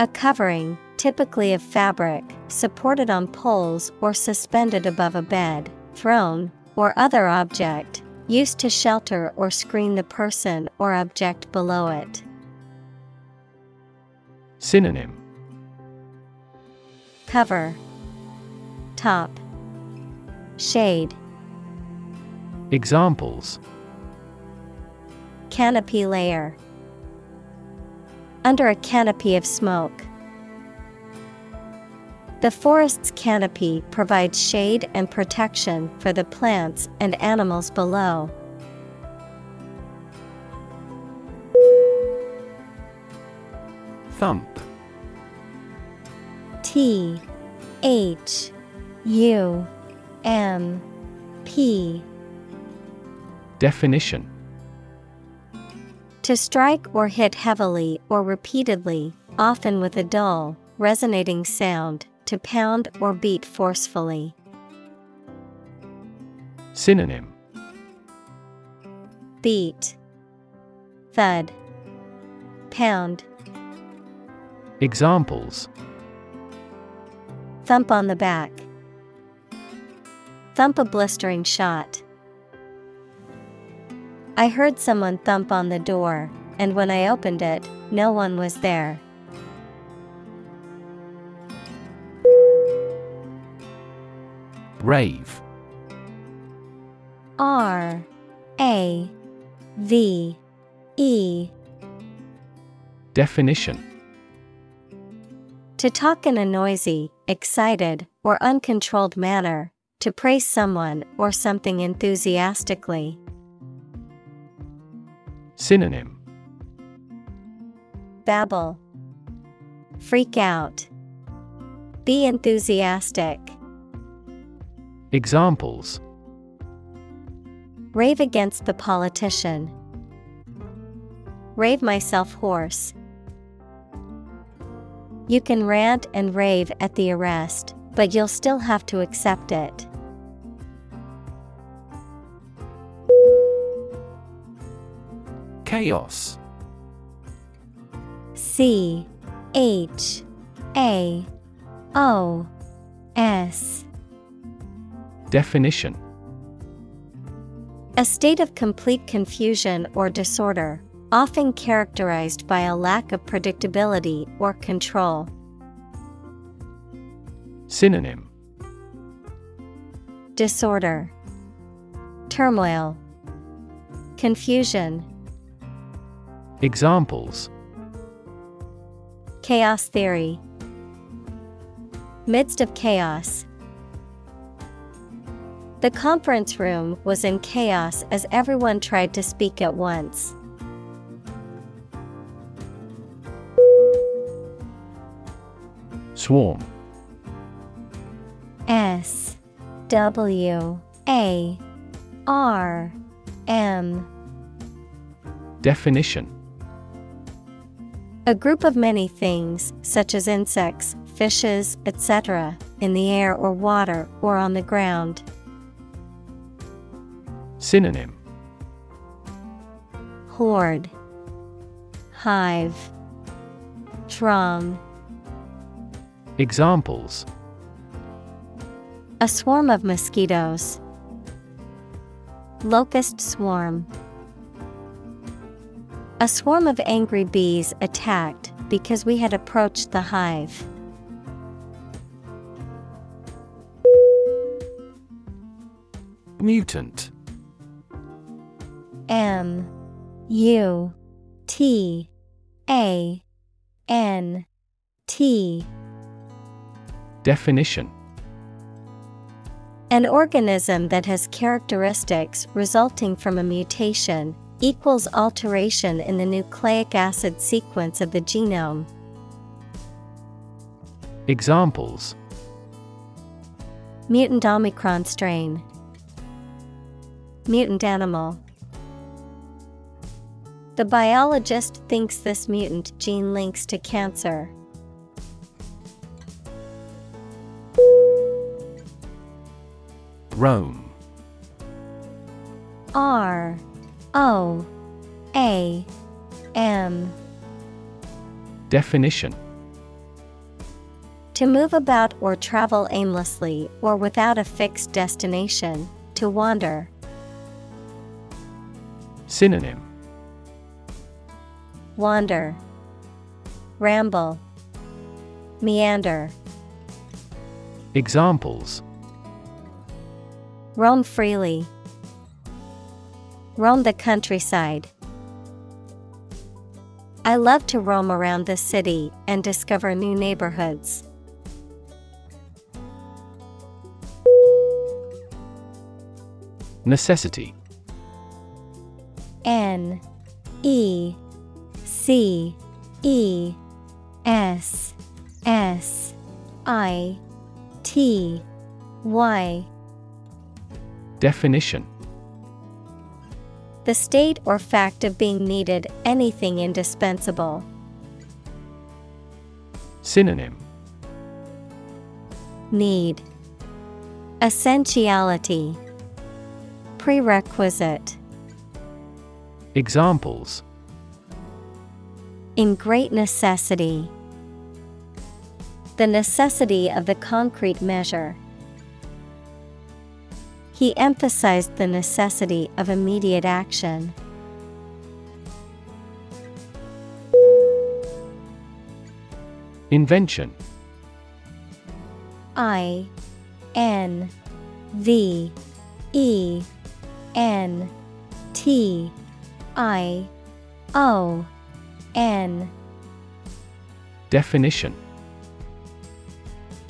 A covering, typically of fabric, supported on poles or suspended above a bed, throne, or other object, used to shelter or screen the person or object below it. Synonym. Cover, Top, Shade, Examples. Canopy layer. Under a canopy of smoke. The forest's canopy provides shade and protection for the plants and animals below. Thump T H U M P Definition To strike or hit heavily or repeatedly, often with a dull, resonating sound, to pound or beat forcefully. Synonym Beat, Thud, Pound. Examples Thump on the back. Thump a blistering shot. I heard someone thump on the door, and when I opened it, no one was there. Rave R A V E Definition To talk in a noisy, excited, or uncontrolled manner, to praise someone or something enthusiastically. Synonym Babble, Freak out, Be enthusiastic. Examples Rave against the politician. Rave myself hoarse. You can rant and rave at the arrest, but you'll still have to accept it. Chaos. C H A O S. Definition. A state of complete confusion or disorder, often characterized by a lack of predictability or control. Synonym. Disorder, Turmoil, Confusion. Examples. Chaos theory. Midst of chaos. The conference room was in chaos as everyone tried to speak at once. Swarm. S. W. A. R. M. Definition A group of many things, such as insects, fishes, etc., in the air or water or on the ground. Synonym Horde, Hive, Drum. Examples A swarm of mosquitoes. Locust swarm. A swarm of angry bees attacked because we had approached the hive. Mutant. M U T A N T. Definition. An organism that has characteristics resulting from a mutation equals alteration in the nucleic acid sequence of the genome. Examples Mutant Omicron strain. Mutant animal. The biologist thinks this mutant gene links to cancer. Roam R O A M Definition To move about or travel aimlessly or without a fixed destination, to wander. Synonym Wander, Ramble, Meander. Examples Roam freely. Roam the countryside. I love to roam around the city and discover new neighborhoods. Necessity N E C E S S I T Y Definition The state or fact of being needed, anything indispensable. Synonym Need Essentiality Prerequisite Examples In great necessity. The necessity of the concrete measure. He emphasized the necessity of immediate action. Invention. I N V E N T I O N. Definition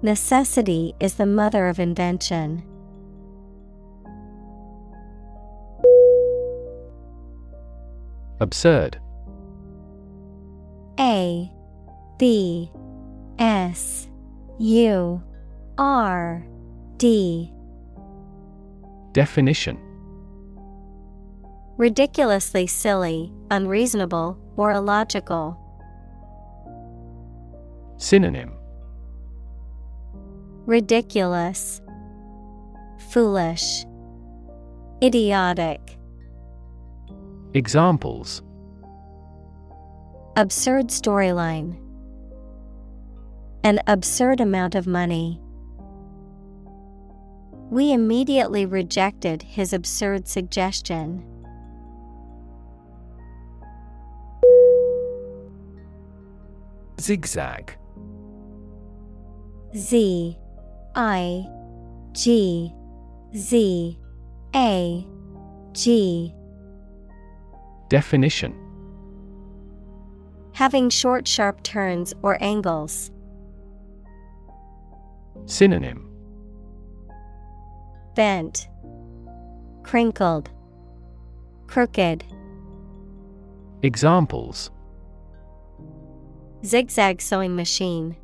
Necessity is the mother of invention. Absurd A B S U R D Definition Ridiculously silly, unreasonable, or illogical. Synonym Ridiculous, Foolish, Idiotic. Examples Absurd storyline. An absurd amount of money. We immediately rejected his absurd suggestion. Zigzag Z I G Z A G Definition Having short, sharp turns or angles. Synonym Bent, Crinkled, Crooked. Examples Zigzag sewing machine.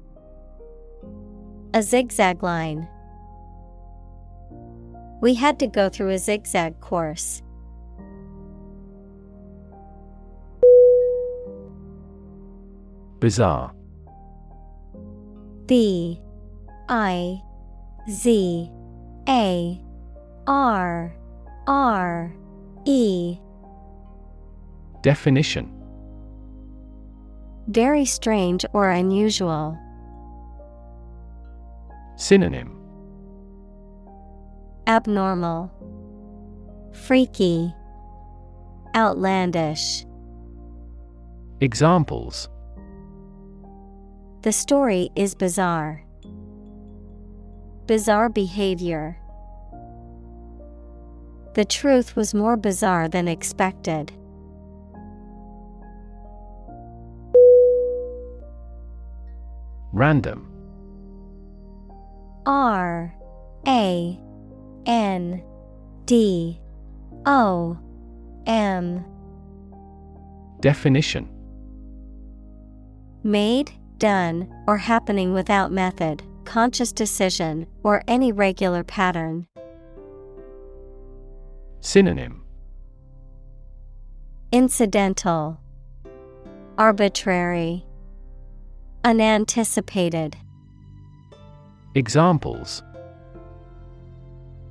A zigzag line. We had to go through a zigzag course. Bizarre B I Z A R R E Definition Very strange or unusual. Synonym Abnormal, Freaky, Outlandish. Examples The story is bizarre. Bizarre behavior. The truth was more bizarre than expected. Random R A N D O M. Definition. Made, done, or happening without method, conscious decision, or any regular pattern. Synonym. Incidental, Arbitrary, Unanticipated. Examples.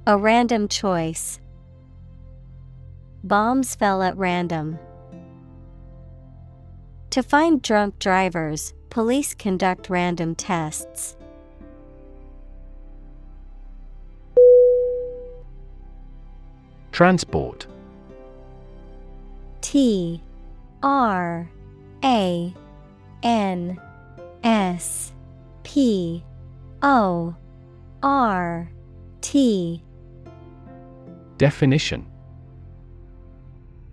A random choice. Bombs fell at random. To find drunk drivers, police conduct random tests. Transport. T. R. A. N. S. P O R T Definition.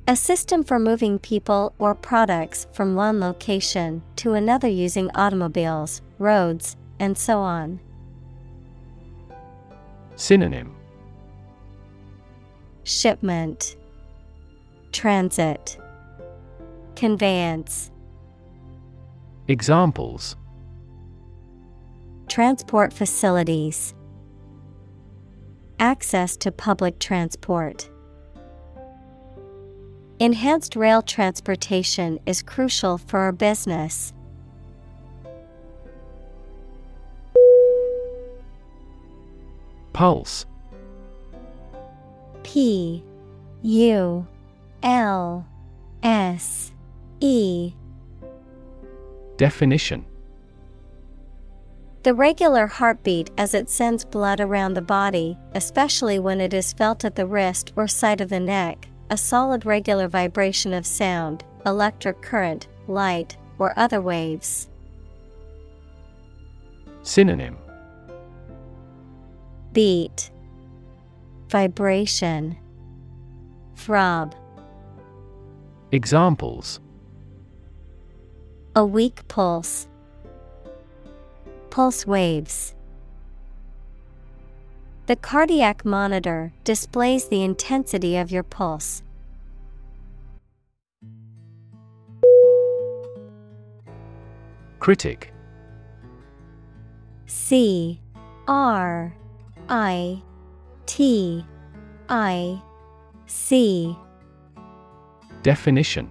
A system for moving people or products from one location to another using automobiles, roads, and so on. Synonym. Shipment, Transit, Conveyance. Examples Transport facilities, Access to public transport. Enhanced rail transportation is crucial for our business. Pulse P U L S E Definition The regular heartbeat as it sends blood around the body, especially when it is felt at the wrist or side of the neck, a solid regular vibration of sound, electric current, light, or other waves. Synonym. Beat, Vibration, Throb. Examples. A weak pulse, Pulse waves. The cardiac monitor displays the intensity of your pulse. Critic C R I T I C Definition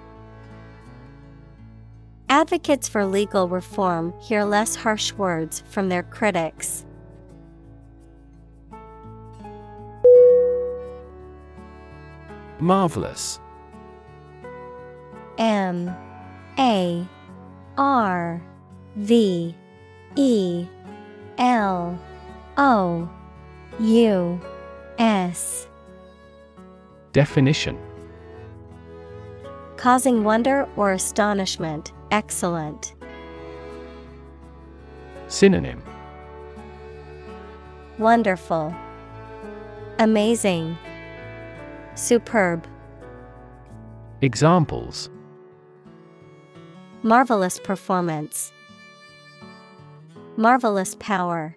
Advocates for legal reform hear less harsh words from their critics. Marvelous. M A R V E L O U S. Definition. Causing wonder or astonishment, excellent. Synonym Wonderful, Amazing, Superb. Examples Marvelous performance. Marvelous power.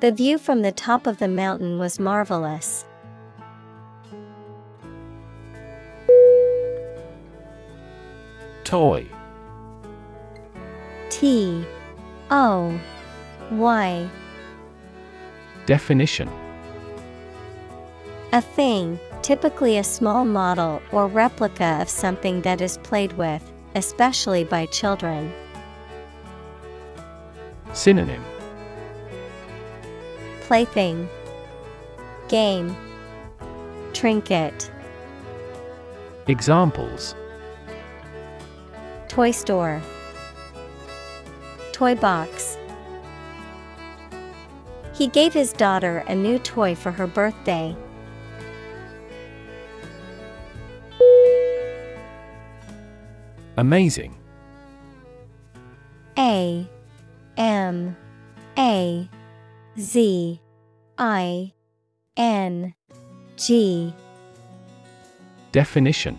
The view from the top of the mountain was marvelous. Toy. T O Y. Definition. A thing, typically a small model or replica of something that is played with, especially by children. Synonym. Plaything, Game, Trinket, Examples Toy store, Toy box. He gave his daughter a new toy for her birthday. Amazing A M A Z I N G Definition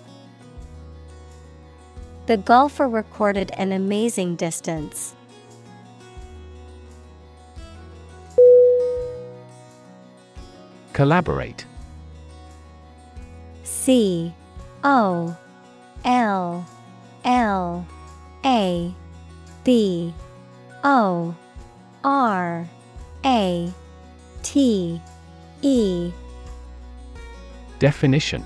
The golfer recorded an amazing distance. Collaborate. C O L L A B O R A T E. Definition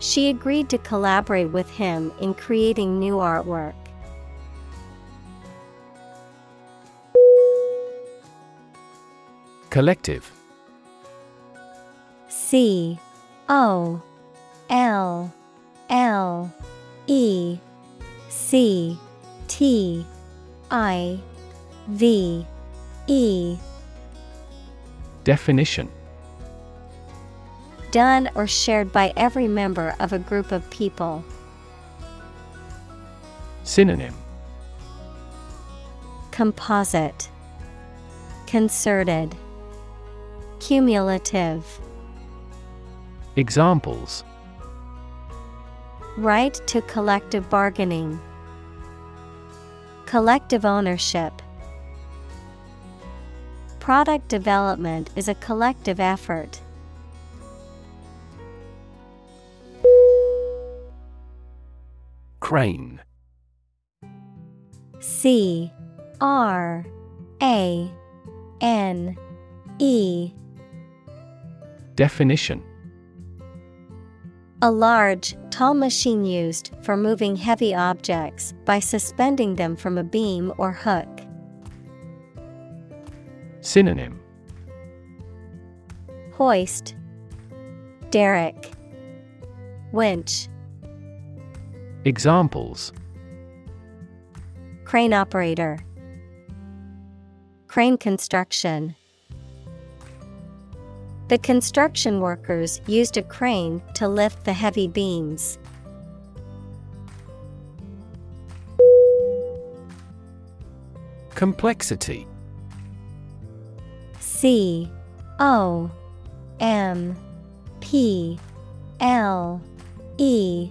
She agreed to collaborate with him in creating new artwork. Collective. C O L L E C T I V E. Definition Done or shared by every member of a group of people. Synonym Composite Concerted Cumulative Examples Right to collective bargaining. Collective ownership. Product development is a collective effort. Crane. C R A N E. Definition. A large, tall machine used for moving heavy objects by suspending them from a beam or hook. Synonym. Hoist, Derrick, Winch, Examples Crane operator, Crane construction. The construction workers used a crane to lift the heavy beams. Complexity C O M P L E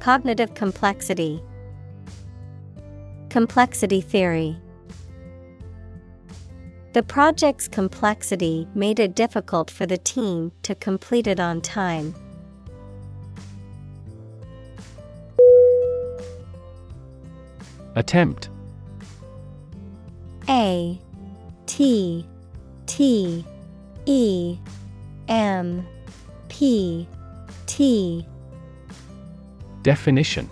Cognitive complexity, Complexity theory. The project's complexity made it difficult for the team to complete it on time. Attempt A T T E M P T Definition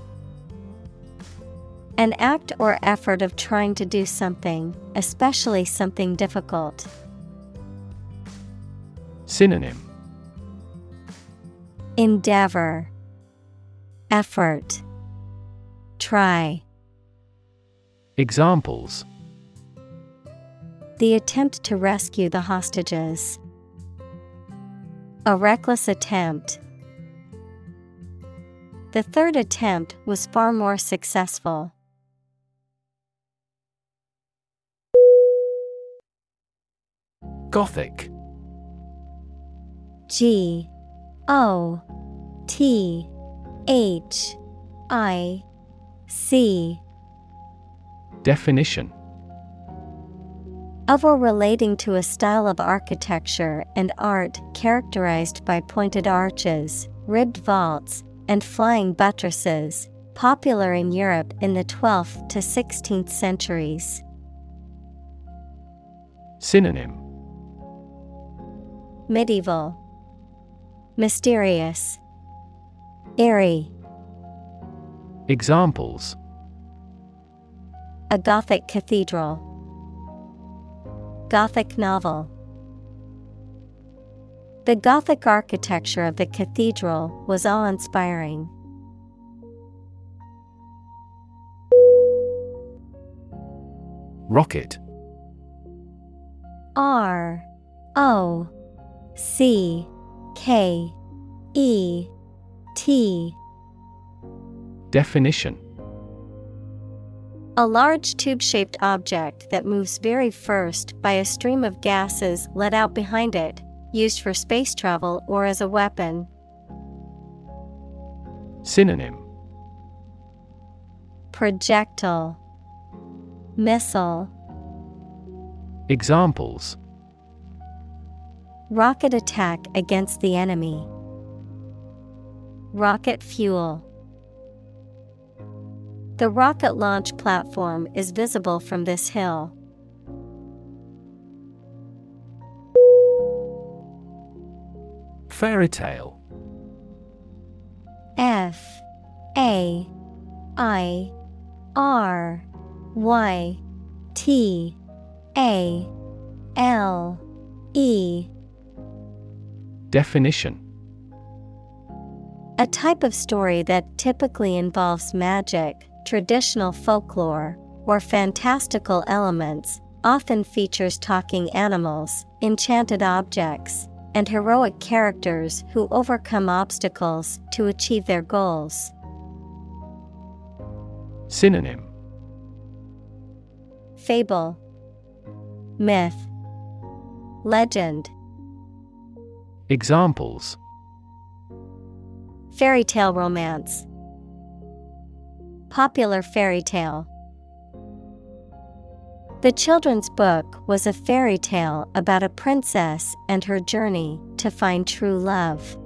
An act or effort of trying to do something, especially something difficult. Synonym Endeavor, Effort, Try. Examples The attempt to rescue the hostages. A reckless attempt. The third attempt was far more successful. Gothic. G O T H I C. Definition. Of or relating to a style of architecture and art characterized by pointed arches, ribbed vaults, and flying buttresses, popular in Europe in the 12th to 16th centuries. Synonym. Medieval, Mysterious, Airy, Examples. A Gothic cathedral, Gothic novel. The Gothic architecture of the cathedral was awe inspiring. Rocket. R O C K E T. Definition. A large tube shaped object that moves very first by a stream of gases let out behind it, used for space travel or as a weapon. Synonym Projectile Missile Examples Rocket attack against the enemy. Rocket fuel. The rocket launch platform is visible from this hill. Fairy tale. F A I R Y T A L E. Definition. A type of story that typically involves magic, traditional folklore, or fantastical elements, often features talking animals, enchanted objects, and heroic characters who overcome obstacles to achieve their goals. Synonym. Fable, Myth, Legend, Examples. Fairy tale romance, Popular fairy tale. The children's book was a fairy tale about a princess and her journey to find true love.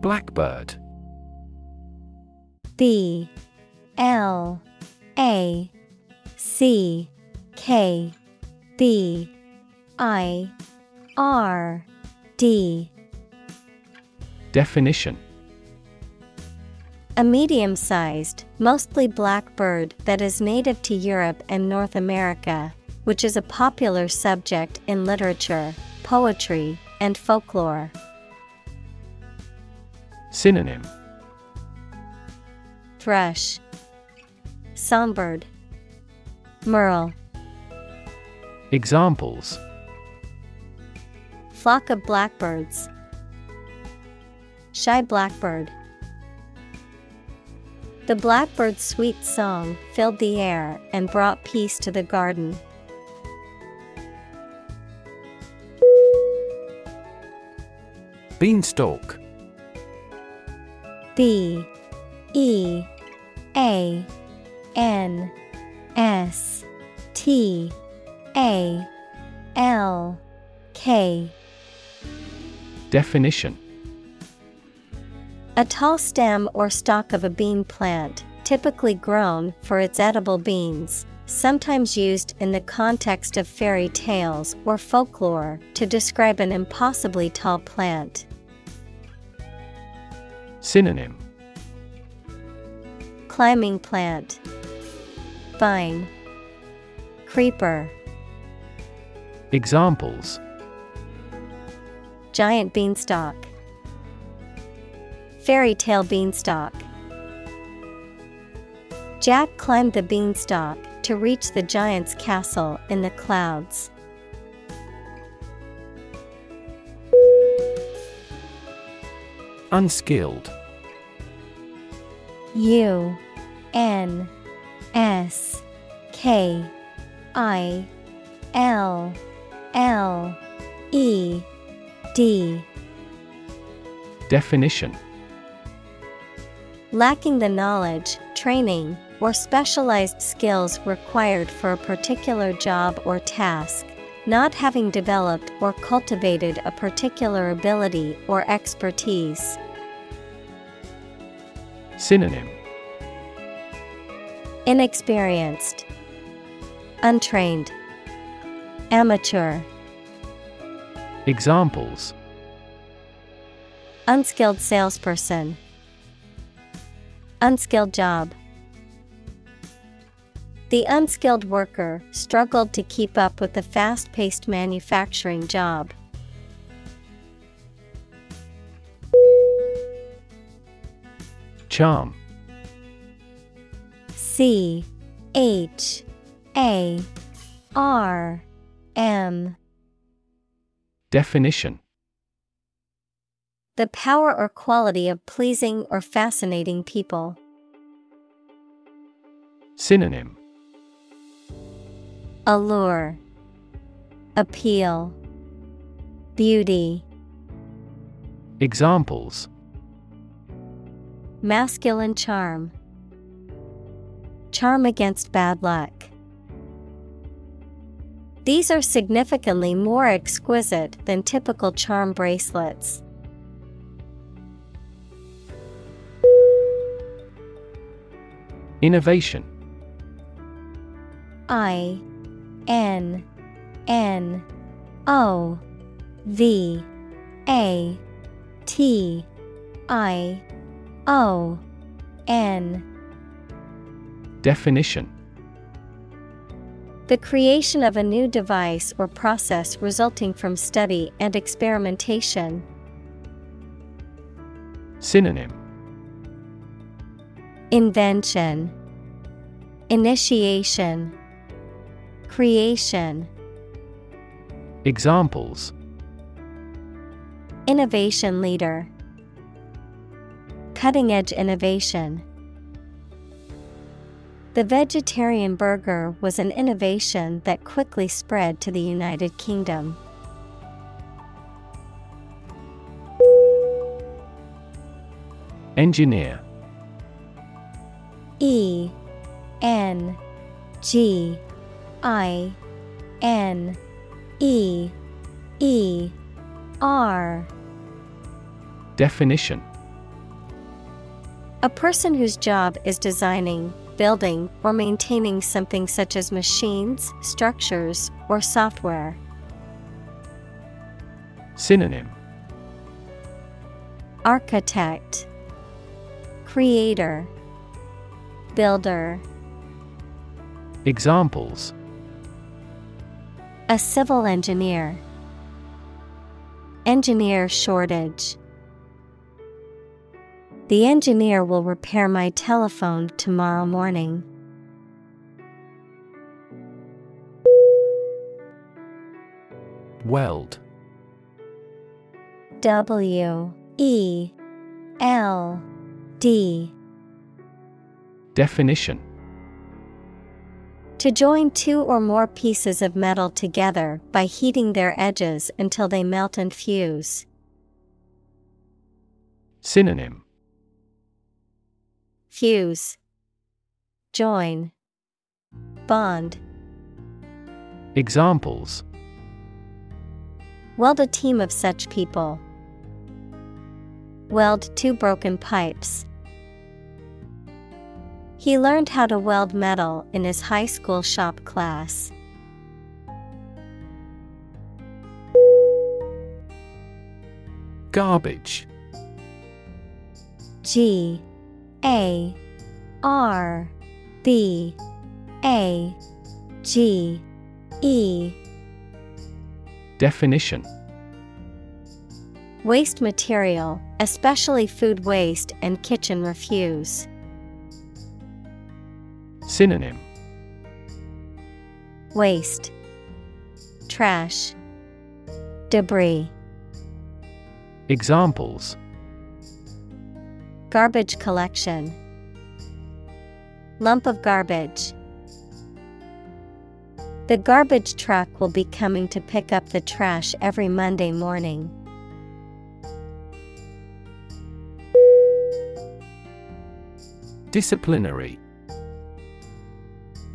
Blackbird. B L A C K B I R D. Definition A medium sized, mostly black bird that is native to Europe and North America, which is a popular subject in literature, poetry, and folklore. Synonym. Thrush, Songbird, Merle, Examples. Flock of blackbirds, Shy blackbird. The blackbird's sweet song filled the air and brought peace to the garden. Beanstalk. B E A N S T A L K. Definition A tall stem or stalk of a bean plant, typically grown for its edible beans, sometimes used in the context of fairy tales or folklore to describe an impossibly tall plant. Synonym. Climbing plant, Vine, Creeper, Examples. Giant beanstalk, Fairy tale beanstalk. Jack climbed the beanstalk to reach the giant's castle in the clouds. Unskilled U N S K I L L E D Definition Lacking the knowledge, training, or specialized skills required for a particular job or task, not having developed or cultivated a particular ability or expertise. Synonym. Inexperienced, Untrained, Amateur, Examples. Unskilled salesperson, Unskilled job. The unskilled worker struggled to keep up with the fast paced manufacturing job. Charm. C H A R M. Definition The power or quality of pleasing or fascinating people. Synonym Allure, Appeal, Beauty. Examples Masculine charm. Charm against bad luck. These are significantly more exquisite than typical charm bracelets. Innovation. I N N O V A T I O N. Definition. The creation of a new device or process resulting from study and experimentation. Synonym Invention, Initiation, Creation. Examples Innovation leader, Cutting edge innovation. The vegetarian burger was an innovation that quickly spread to the United Kingdom. Engineer E N G I N E E R. Definition. A person whose job is designing, building, or maintaining something such as machines, structures, or software. Synonym. Architect, Creator, Builder. Examples A civil engineer. Engineer shortage. The engineer will repair my telephone tomorrow morning. Weld W E L D. Definition To join two or more pieces of metal together by heating their edges until they melt and fuse. Synonym Fuse, Join, Bond. Examples Weld a team of such people. Weld two broken pipes. He learned how to weld metal in his high school shop class. Garbage G A R B A G E Definition Waste material, especially food waste and kitchen refuse. Synonym Waste, Trash, Debris. Examples Garbage collection, Lump of garbage. The garbage truck will be coming to pick up the trash every Monday morning. Disciplinary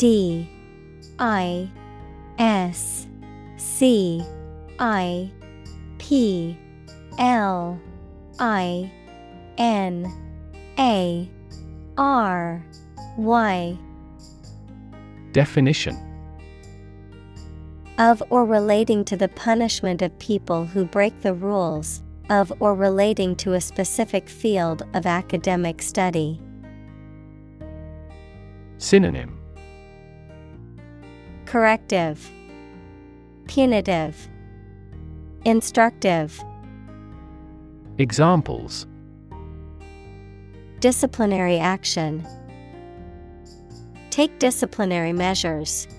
D I S C I P L I N A R Y. Definition. Of or relating to the punishment of people who break the rules, of or relating to a specific field of academic study. Synonym Corrective, Punitive, Instructive. Examples Disciplinary action. Take disciplinary measures.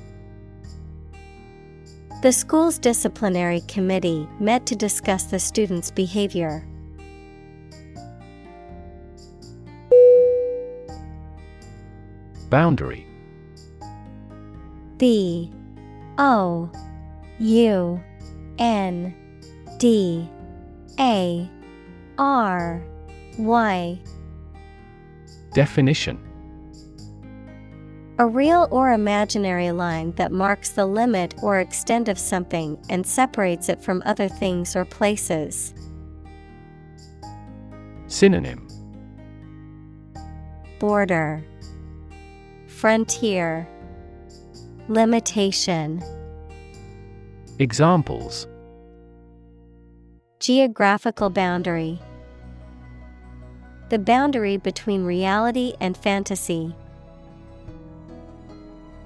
The school's disciplinary committee met to discuss the student's behavior. Boundary B O U N D A R Y. Definition. A real or imaginary line that marks the limit or extent of something and separates it from other things or places. Synonym. Border. Frontier Limitation Examples Geographical boundary The boundary between reality and fantasy.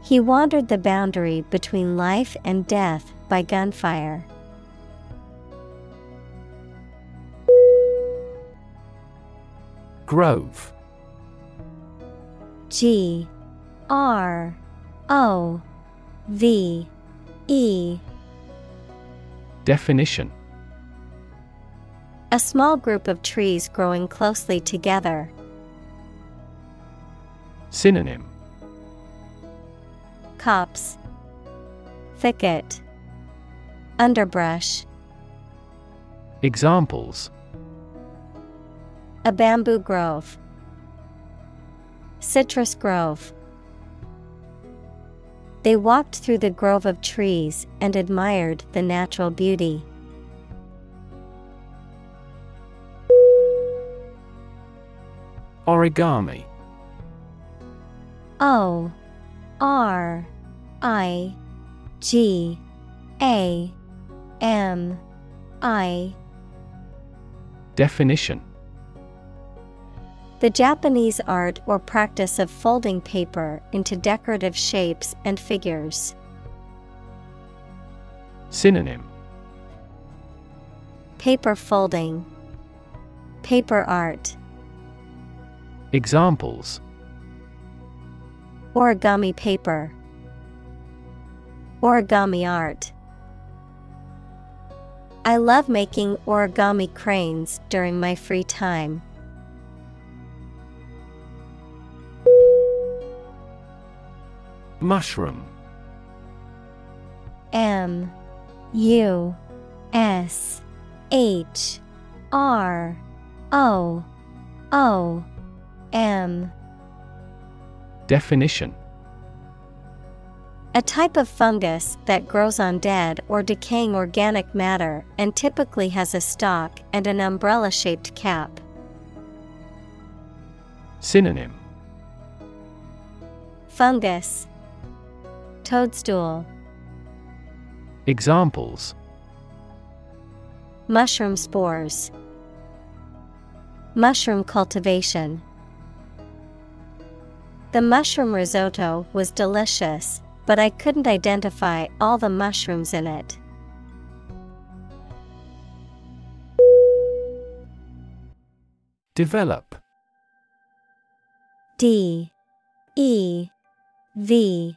He wandered the boundary between life and death by gunfire. Grove G R O V E. Definition. A small group of trees growing closely together. Synonym. Copse. Thicket. Underbrush. Examples. A bamboo grove. Citrus grove They walked through the grove of trees and admired the natural beauty. Origami. O R I G A M I. Definition The Japanese art or practice of folding paper into decorative shapes and figures. Synonym Paper folding, Paper art, Examples Origami paper, Origami art. I love making origami cranes during my free time. Mushroom. M U S H R O O M. Definition. A type of fungus that grows on dead or decaying organic matter and typically has a stalk and an umbrella shaped cap. Synonym. Fungus Toadstool. Examples. Mushroom spores. Mushroom cultivation. The mushroom risotto was delicious, but I couldn't identify all the mushrooms in it. Develop. D E V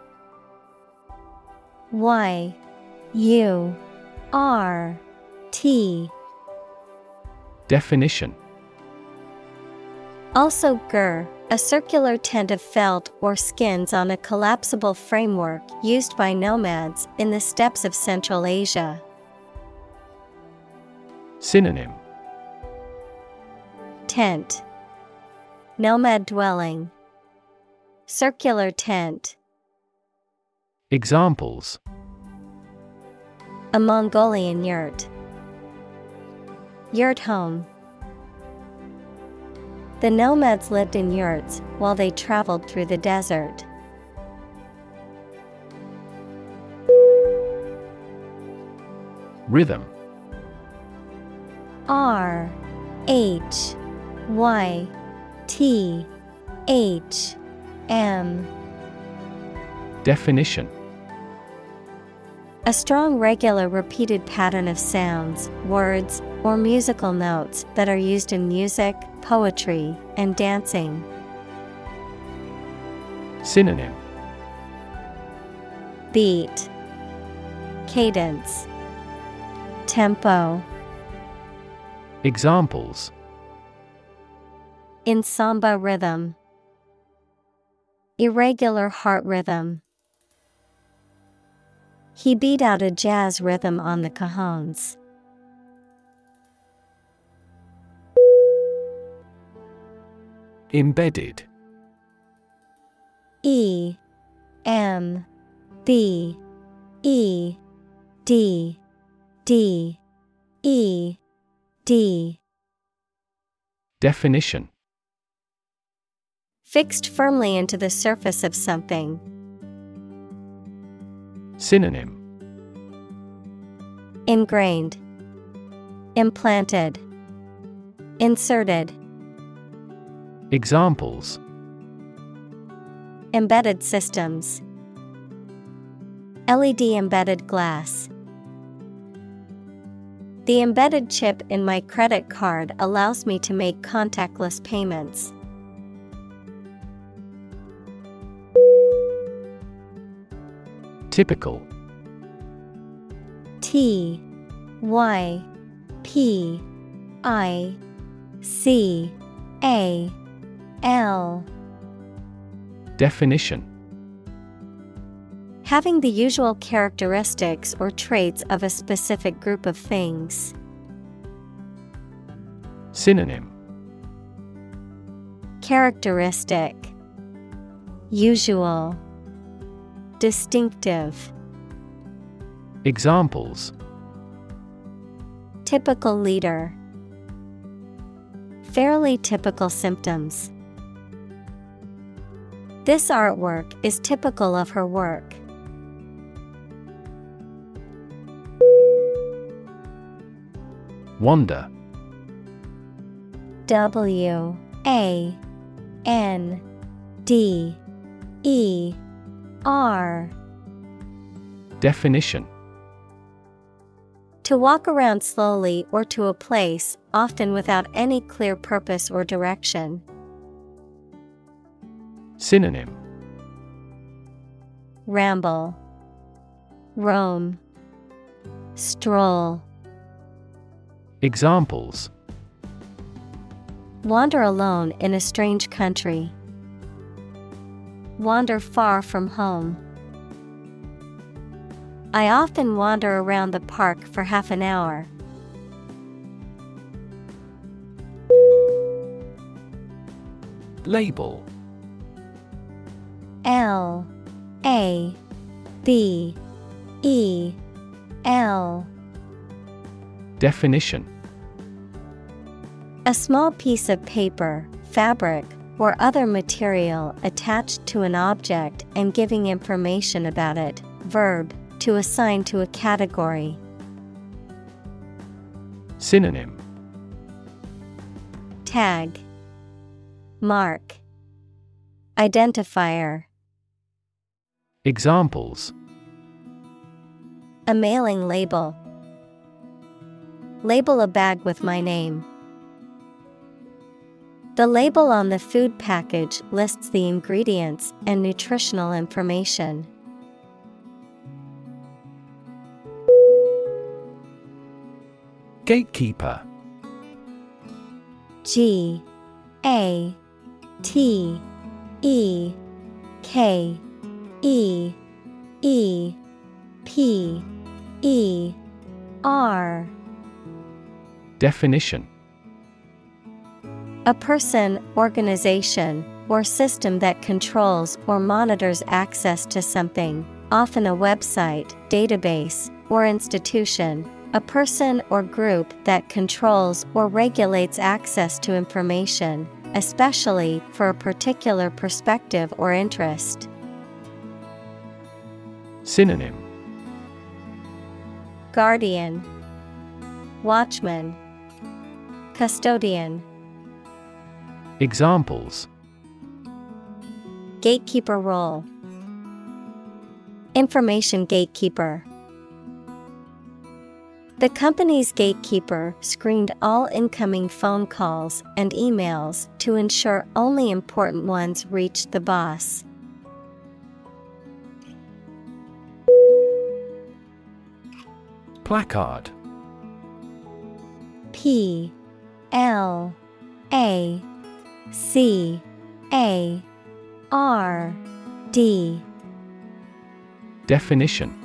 Y U R T. Definition. Also, gur, a circular tent of felt or skins on a collapsible framework used by nomads in the steppes of Central Asia. Synonym. Tent. Nomad dwelling. Circular tent Examples. A Mongolian yurt. Yurt home. The nomads lived in yurts while they traveled through the desert. Rhythm. R H Y T H M. Definition A strong, regular, repeated pattern of sounds, words, or musical notes that are used in music, poetry, and dancing. Synonym Beat, Cadence, Tempo. Examples In samba rhythm, Irregular heart rhythm. He beat out a jazz rhythm on the cajones. Embedded E M B E D D E D Definition Fixed firmly into the surface of something. Synonym Ingrained, Implanted, Inserted. Examples Embedded systems. LED embedded glass. The embedded chip in my credit card allows me to make contactless payments. Typical. T Y P I C A L. Definition. Having the usual characteristics or traits of a specific group of things. Synonym. Characteristic. Usual Distinctive. Examples. Typical leader. Fairly typical symptoms. This artwork is typical of her work. Wonder. W A N D E R Definition To walk around slowly or to a place, often without any clear purpose or direction. Synonym Ramble, Roam, Stroll. Examples Wander alone in a strange country. Wander far from home. I often wander around the park for half an hour. Label L A B E L Definition A small piece of paper, fabric, or other material attached to an object and giving information about it. Verb, to assign to a category. Synonym Tag, Mark, Identifier. Examples A mailing label. Label a bag with my name. The label on the food package lists the ingredients and nutritional information. Gatekeeper. G A T E K E E P E R. Definition A person, organization, or system that controls or monitors access to something, often a website, database, or institution. A person or group that controls or regulates access to information, especially for a particular perspective or interest. Synonym Guardian, Watchman, Custodian, Examples Gatekeeper role, Information gatekeeper. The company's gatekeeper screened all incoming phone calls and emails to ensure only important ones reached the boss. Placard P L A C A R D. Definition.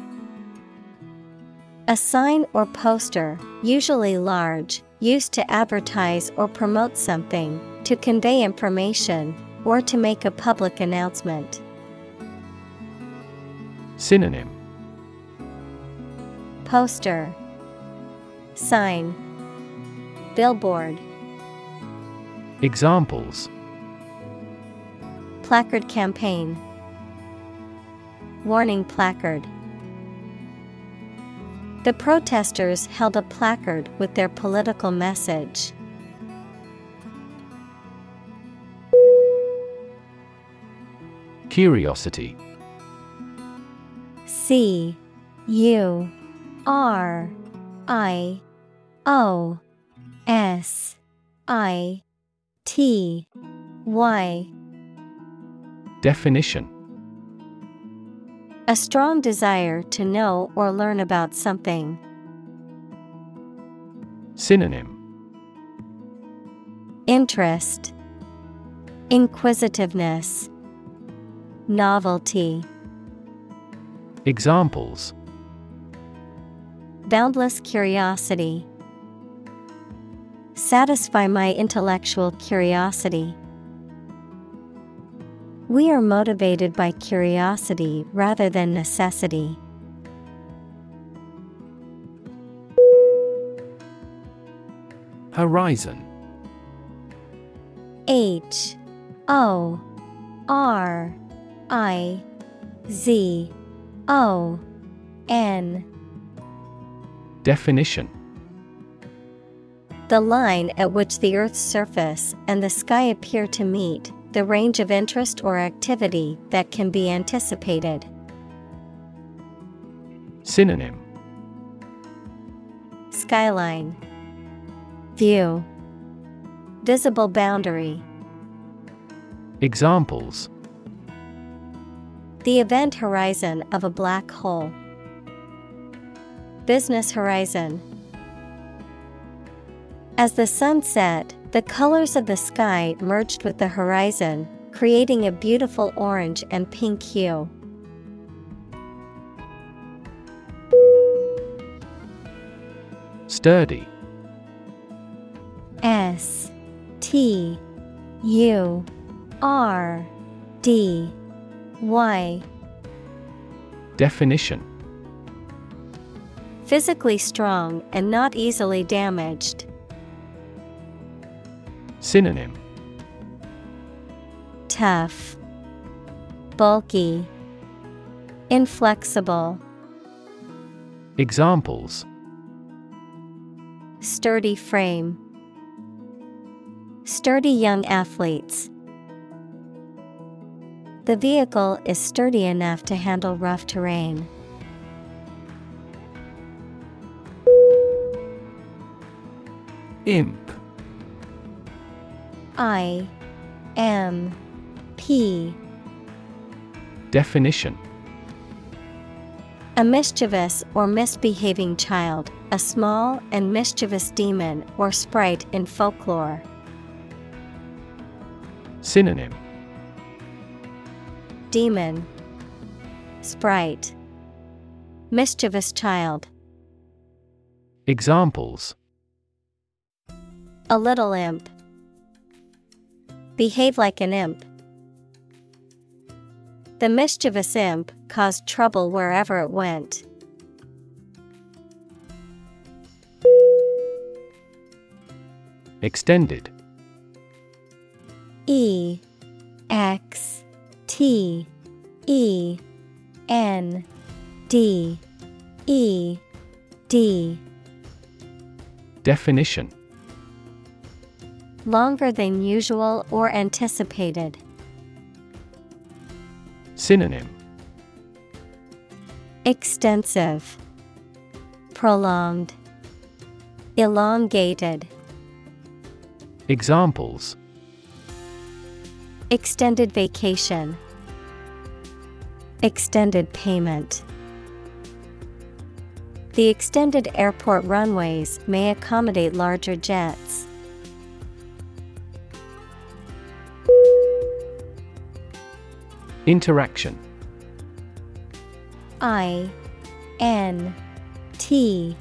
A sign or poster, usually large, used to advertise or promote something, to convey information, or to make a public announcement. Synonym. Poster. Sign. Billboard Examples. Placard campaign. Warning placard. The protesters held a placard with their political message. Curiosity. C U R I O S I T Y. Definition. A strong desire to know or learn about something. Synonym. Interest, Inquisitiveness, Novelty, Examples. Boundless curiosity. Satisfy my intellectual curiosity. We are motivated by curiosity rather than necessity. Horizon H O R I Z O N Definition The line at which the Earth's surface and the sky appear to meet, the range of interest or activity that can be anticipated. Synonym Skyline View Visible boundary. Examples The event horizon of a black hole. Business horizon. As the sun set, the colors of the sky merged with the horizon, creating a beautiful orange and pink hue. Sturdy S T U R D Y Definition Physically strong and not easily damaged. Synonym Tough, Bulky, Inflexible, Examples Sturdy frame. Sturdy young athletes. The vehicle is sturdy enough to handle rough terrain. Imp I M P Definition A mischievous or misbehaving child, a small and mischievous demon or sprite in folklore. Synonym Demon, Sprite, Mischievous child. Examples A little imp. Behave like an imp. The mischievous imp caused trouble wherever it went. Extended E X T E N D E D Definition Longer than usual or anticipated. Synonym Extensive, Prolonged, Elongated. Examples Extended vacation, Extended payment. The extended airport runways may accommodate larger jets. Interaction. I N T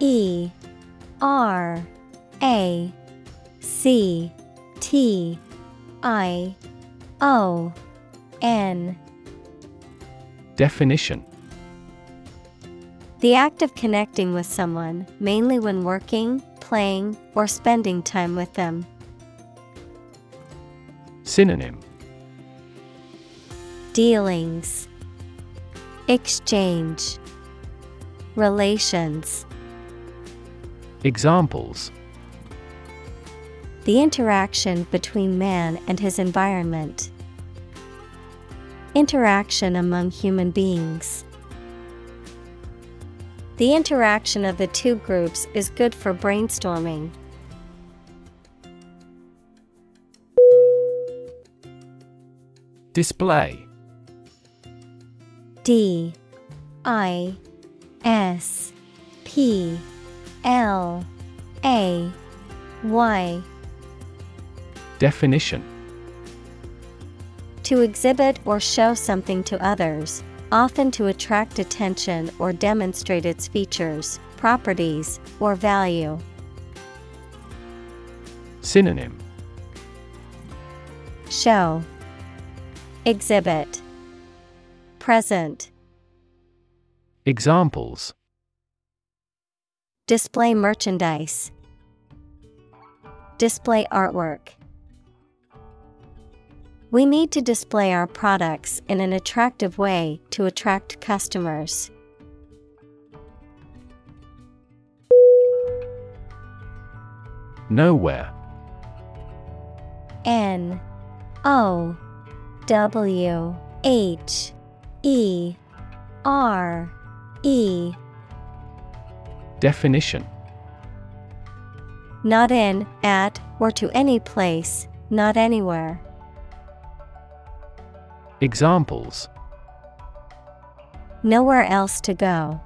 E R A C T I O N. Definition. The act of connecting with someone, mainly when working, playing, or spending time with them. Synonym Dealings, Exchange, Relations. Examples The interaction between man and his environment. Interaction among human beings. The interaction of the two groups is good for brainstorming. Display. D I S P L A Y. Definition. To exhibit or show something to others, often to attract attention or demonstrate its features, properties, or value. Synonym. Show Exhibit Present Examples Display merchandise. Display artwork. We need to display our products in an attractive way to attract customers. Nowhere N O W H E R E Definition Not in, at, or to any place, not anywhere. Examples Nowhere else to go.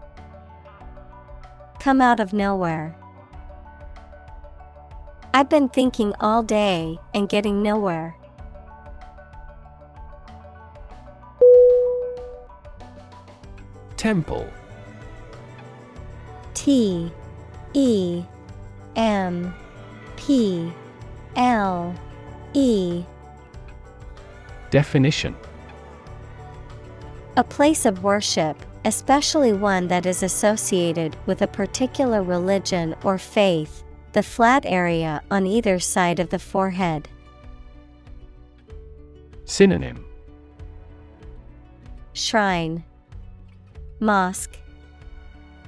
Come out of nowhere. I've been thinking all day and getting nowhere. Temple. T E M P L E. Definition. A place of worship, especially one that is associated with a particular religion or faith, the flat area on either side of the forehead. Synonym. Shrine, Mosque,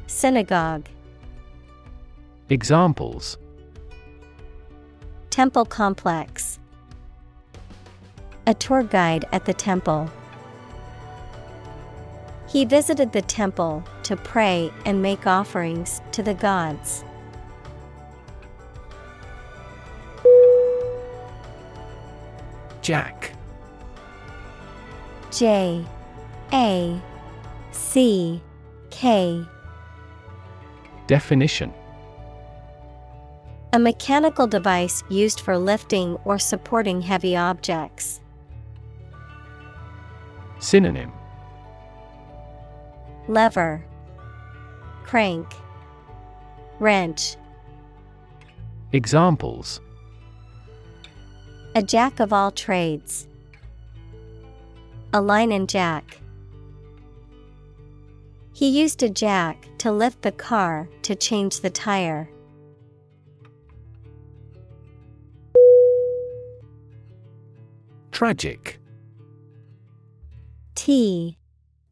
Synagogue, Examples Temple Complex. A tour guide at the temple. He visited the temple to pray and make offerings to the gods. Jack J A C K. Definition A mechanical device used for lifting or supporting heavy objects. Synonym Lever, Crank, Wrench. Examples A jack of all trades. A line and jack. He used a jack to lift the car to change the tire. Tragic T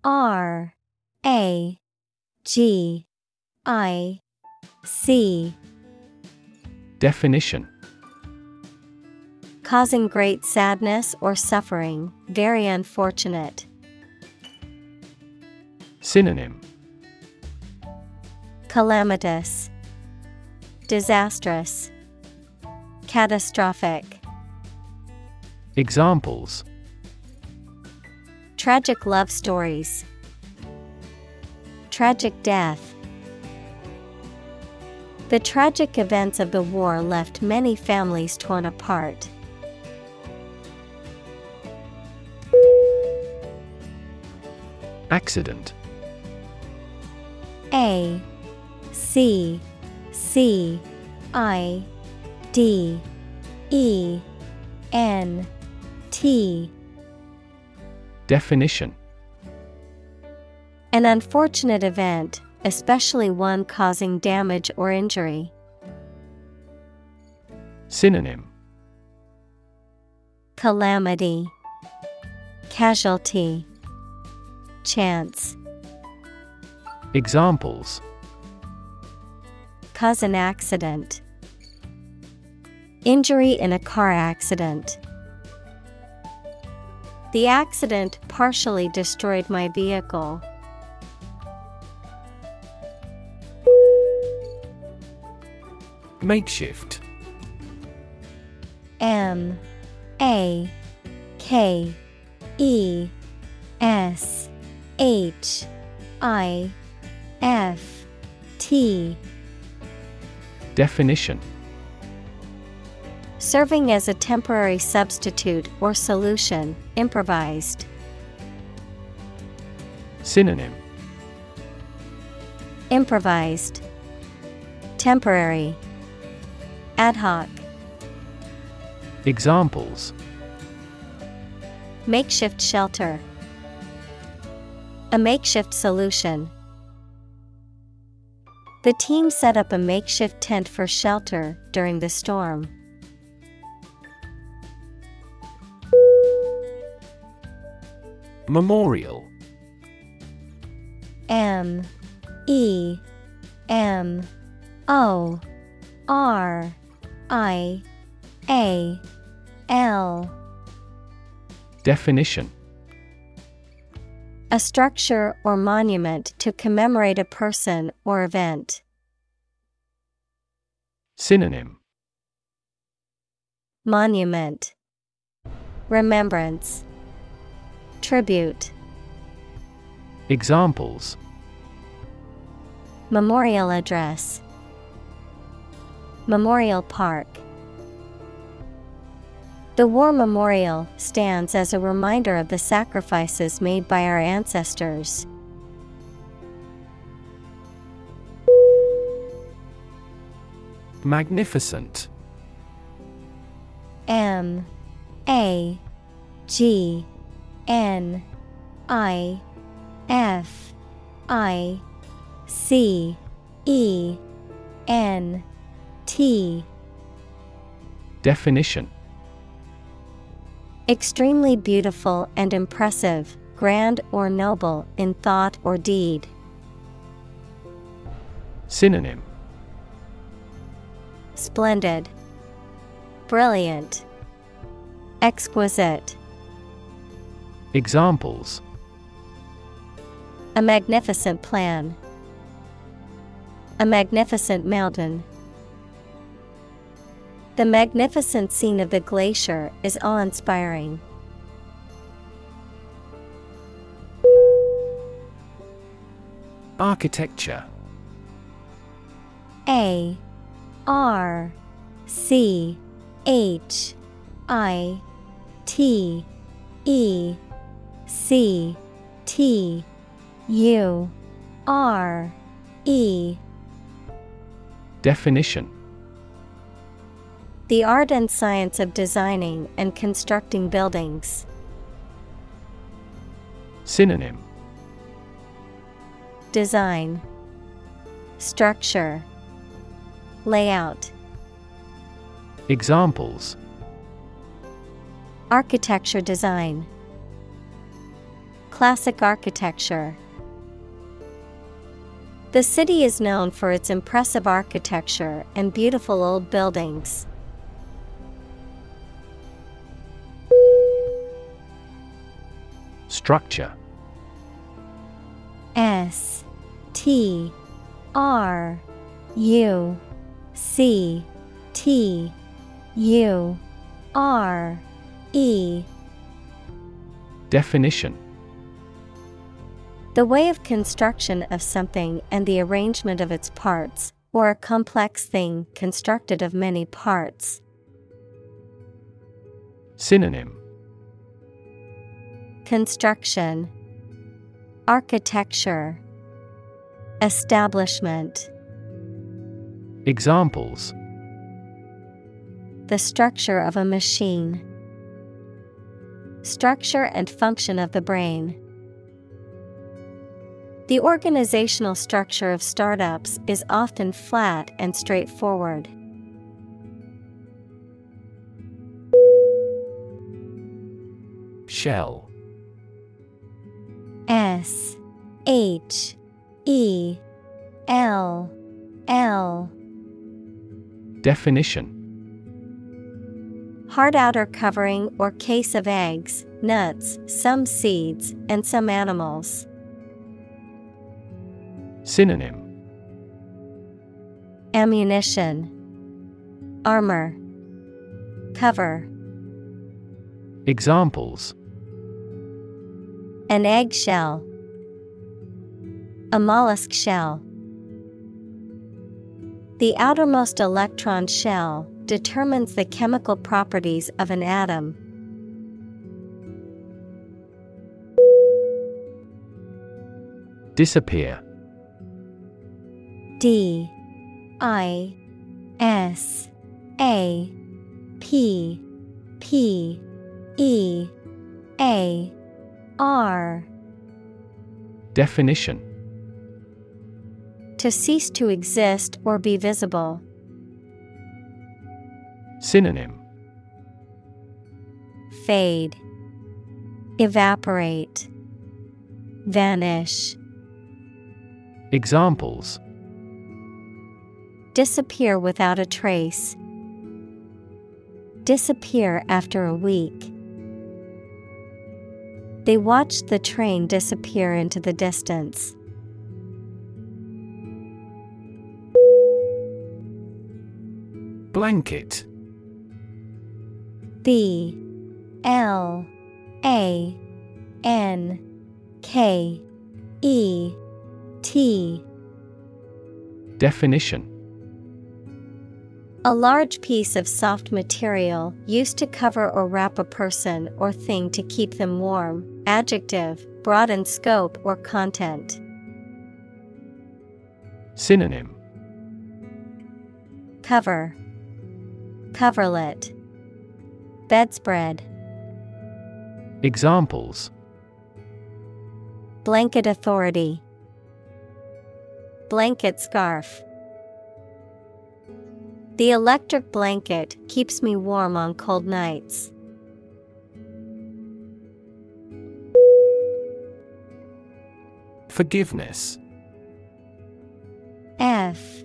R A G I C Definition Causing great sadness or suffering, very unfortunate. Synonym Calamitous, Disastrous, Catastrophic. Examples Tragic love stories, Tragic death. The tragic events of the war left many families torn apart. Accident A C C I D E N T. Definition. An unfortunate event, especially one causing damage or injury. Synonym. Calamity, Casualty, Chance. Examples Cause an accident. Injury in a car accident. The accident partially destroyed my vehicle. Makeshift M A K E S H I F T Definition Serving as a temporary substitute or solution, improvised. Synonym Improvised. Temporary. Ad hoc. Examples Makeshift shelter. A makeshift solution. The team set up a makeshift tent for shelter during the storm. Memorial. M. E. M. O. R. I. A. L. Definition A structure or monument to commemorate a person or event. Synonym. Monument. Remembrance. Tribute. Examples. Memorial Address. Memorial Park The War Memorial stands as a reminder of the sacrifices made by our ancestors. Magnificent. M A G N I F I C E N T. Definition Extremely beautiful and impressive, grand or noble in thought or deed. Synonym Splendid, Brilliant, Exquisite. Examples A magnificent plan. A magnificent mountain. The magnificent scene of the glacier is awe inspiring. Architecture. A R C H I T E C T U R E. Definition The art and science of designing and constructing buildings. Synonym. Design. Structure. Layout. Examples. Architecture design. Classic architecture. The city is known for its impressive architecture and beautiful old buildings. Structure. S T R U C T U R E. Definition. The way of construction of something and the arrangement of its parts, or a complex thing constructed of many parts. Synonym Construction Architecture Establishment Examples The structure of a machine. Structure and function of the brain. The organizational structure of startups is often flat and straightforward. Shell S H E L L. Definition. Hard outer covering or case of eggs, nuts, some seeds, and some animals. Synonym. Ammunition, Armor, Cover. Examples An eggshell, a mollusk shell. The outermost electron shell determines the chemical properties of an atom. Disappear D I S A P P E A R Definition To cease to exist or be visible. Synonym Fade, Evaporate, Vanish. Examples Disappear without a trace. Disappear after a week. They watched the train disappear into the distance. Blanket. B. L. A. N. K. E. T. Definition A large piece of soft material used to cover or wrap a person or thing to keep them warm. Adjective, broad in scope or content. Synonym Cover, Coverlet, Bedspread, Examples Blanket authority, Blanket scarf. The electric blanket keeps me warm on cold nights. Forgiveness. F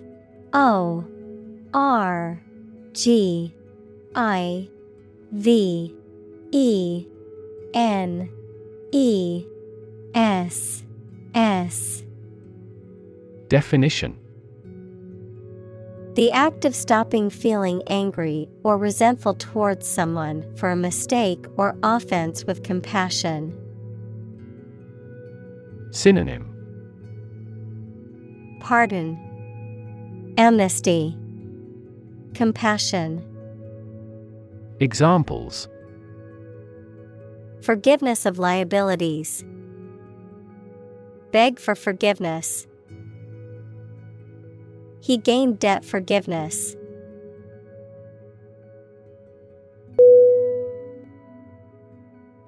O R G I V E N E S S. Definition The act of stopping feeling angry or resentful towards someone for a mistake or offense with compassion. Synonym pardon, amnesty, compassion. Examples Forgiveness of liabilities. Beg for forgiveness. He gained debt forgiveness.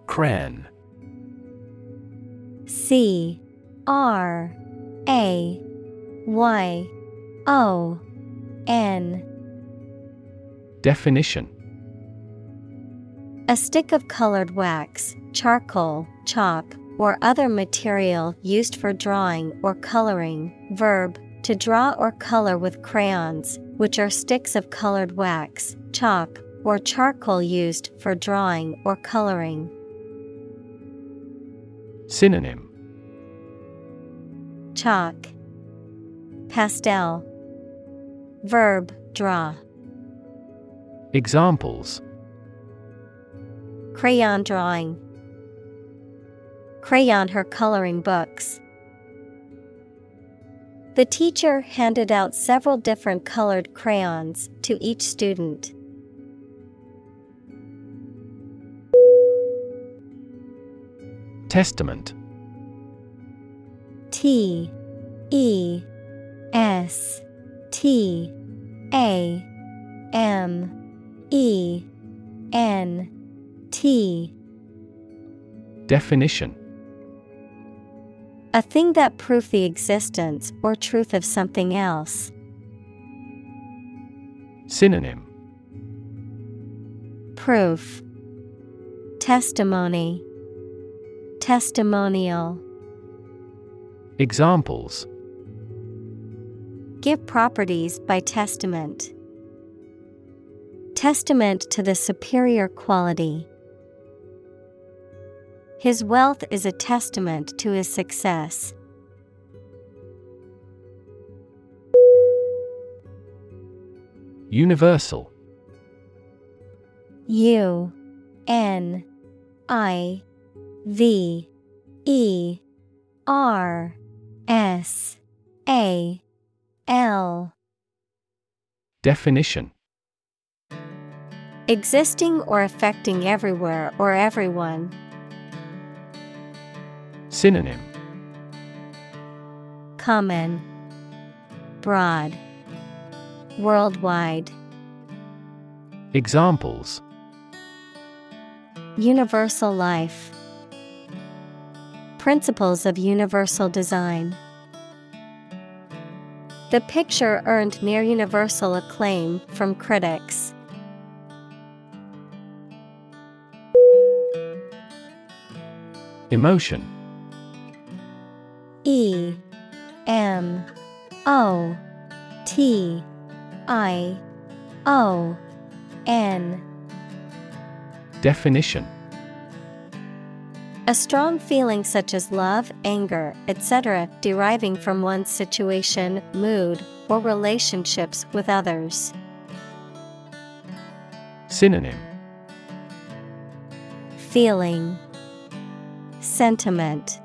Cran. C R A Y O N. Definition A stick of colored wax, charcoal, chalk, or other material used for drawing or coloring. Verb to draw or color with crayons, which are sticks of colored wax, chalk, or charcoal used for drawing or coloring. Synonym Chalk, Pastel, Verb draw. Examples Crayon drawing. Crayon her coloring books. The teacher handed out several different colored crayons to each student. Testament. T E S T A M E N T. Definition A thing that proves the existence or truth of something else. Synonym Proof Testimony Testimonial Examples Give properties by testament. Testament to the superior quality. His wealth is a testament to his success. Universal U N I V E R S A L Definition Existing or affecting everywhere or everyone. Synonym. Common. Broad. Worldwide. Examples. Universal life. Principles of universal design. The picture earned near universal acclaim from critics. Emotion E M O T I O N Definition A strong feeling such as love, anger, etc., deriving from one's situation, mood, or relationships with others. Synonym Feeling Sentiment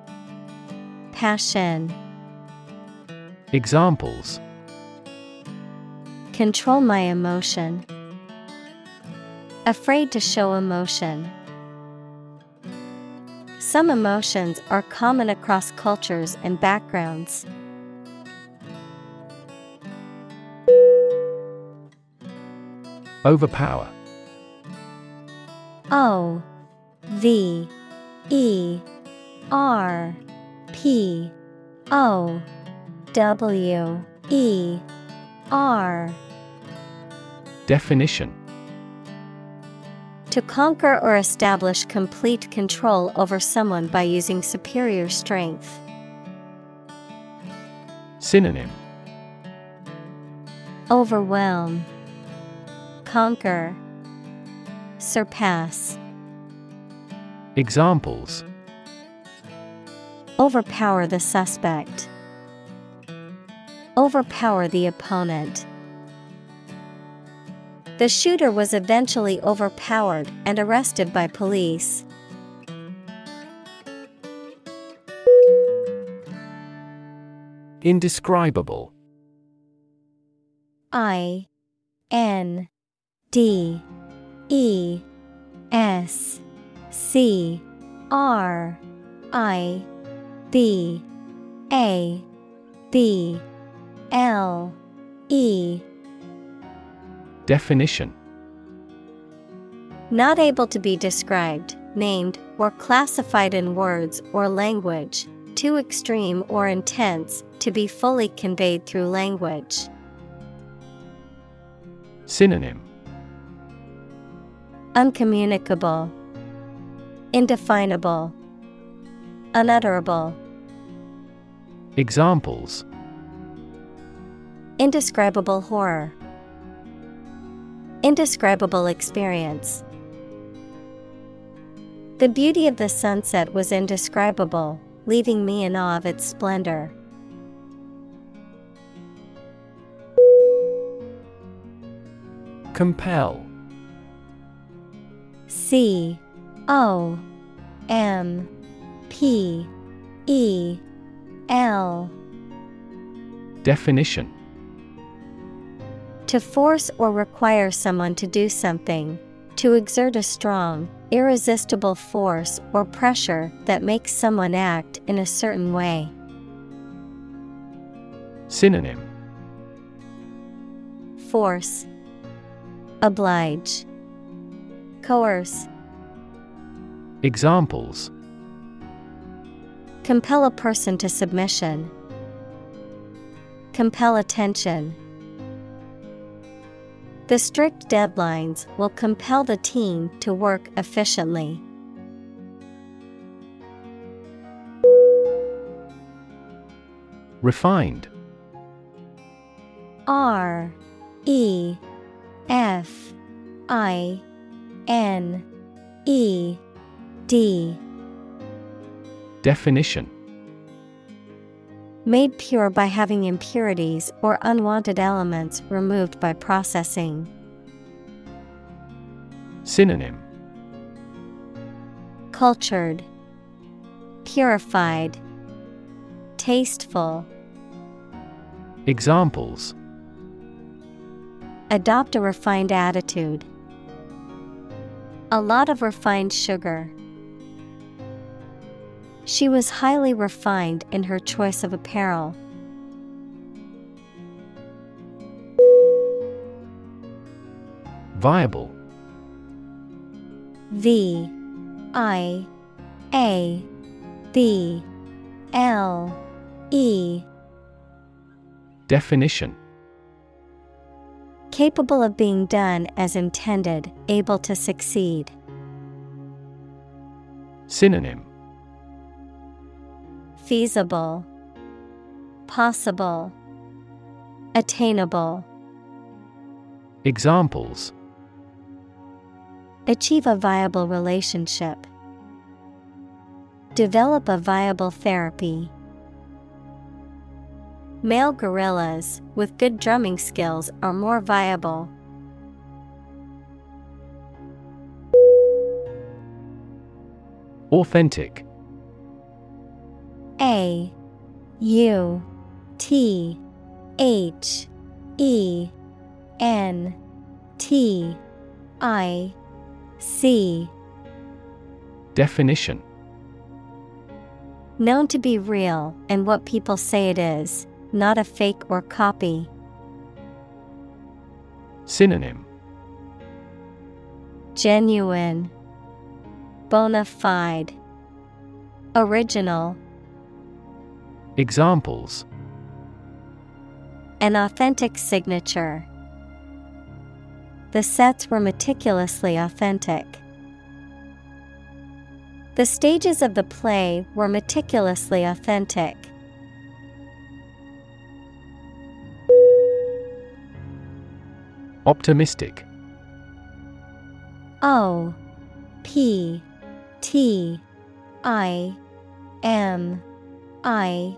Passion Examples Control my emotion. Afraid to show emotion. Some emotions are common across cultures and backgrounds. Overpower O V E R P O W E R. Definition. To conquer or establish complete control over someone by using superior strength. Synonym. Overwhelm, Conquer, Surpass. Examples Overpower the suspect. Overpower the opponent. The shooter was eventually overpowered and arrested by police. Indescribable. I N D E S C R I B A B L E. Definition. Not able to be described, named, or classified in words or language, too extreme or intense to be fully conveyed through language. Synonym. Uncommunicable, Indefinable, Unutterable. Examples Indescribable horror. Indescribable experience. The beauty of the sunset was indescribable, leaving me in awe of its splendor. Compel C O M P E L. Definition. To force or require someone to do something, to exert a strong, irresistible force or pressure that makes someone act in a certain way. Synonym. Force. Oblige. Coerce. Examples Compel a person to submission. Compel attention. The strict deadlines will compel the team to work efficiently. Refined R E F I N E D Definition Made pure by having impurities or unwanted elements removed by processing. Synonym Cultured, Purified, Tasteful. Examples Adopt a refined attitude. A lot of refined sugar. She was highly refined in her choice of apparel. Viable V I A B L E Definition Capable of being done as intended, able to succeed. Synonym Feasible, Possible, Attainable. Examples Achieve a viable relationship. Develop a viable therapy. Male gorillas with good drumming skills are more viable. Authentic A U T H E N T I C. Definition. Known to be real and what people say it is, not a fake or copy. Synonym. Genuine, Bona fide, Original. Examples An authentic signature. The sets were meticulously authentic. The stages of the play were meticulously authentic. Optimistic O P T I M I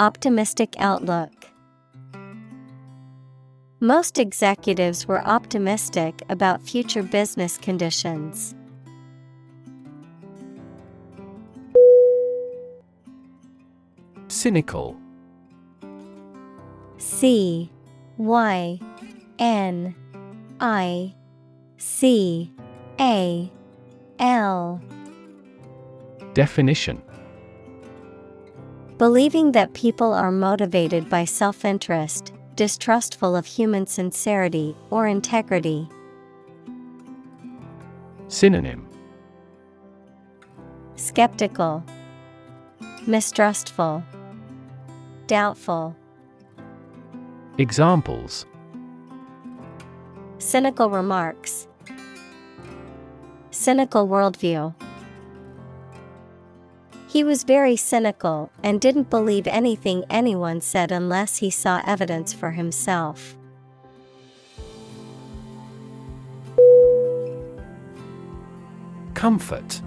Optimistic outlook. Most executives were optimistic about future business conditions. Cynical C Y N I C A L Definition Believing that people are motivated by self interest, distrustful of human sincerity or integrity. Synonym Skeptical, Mistrustful, Doubtful. Examples Cynical remarks, Cynical worldview. He was very cynical and didn't believe anything anyone said unless he saw evidence for himself. Comfort.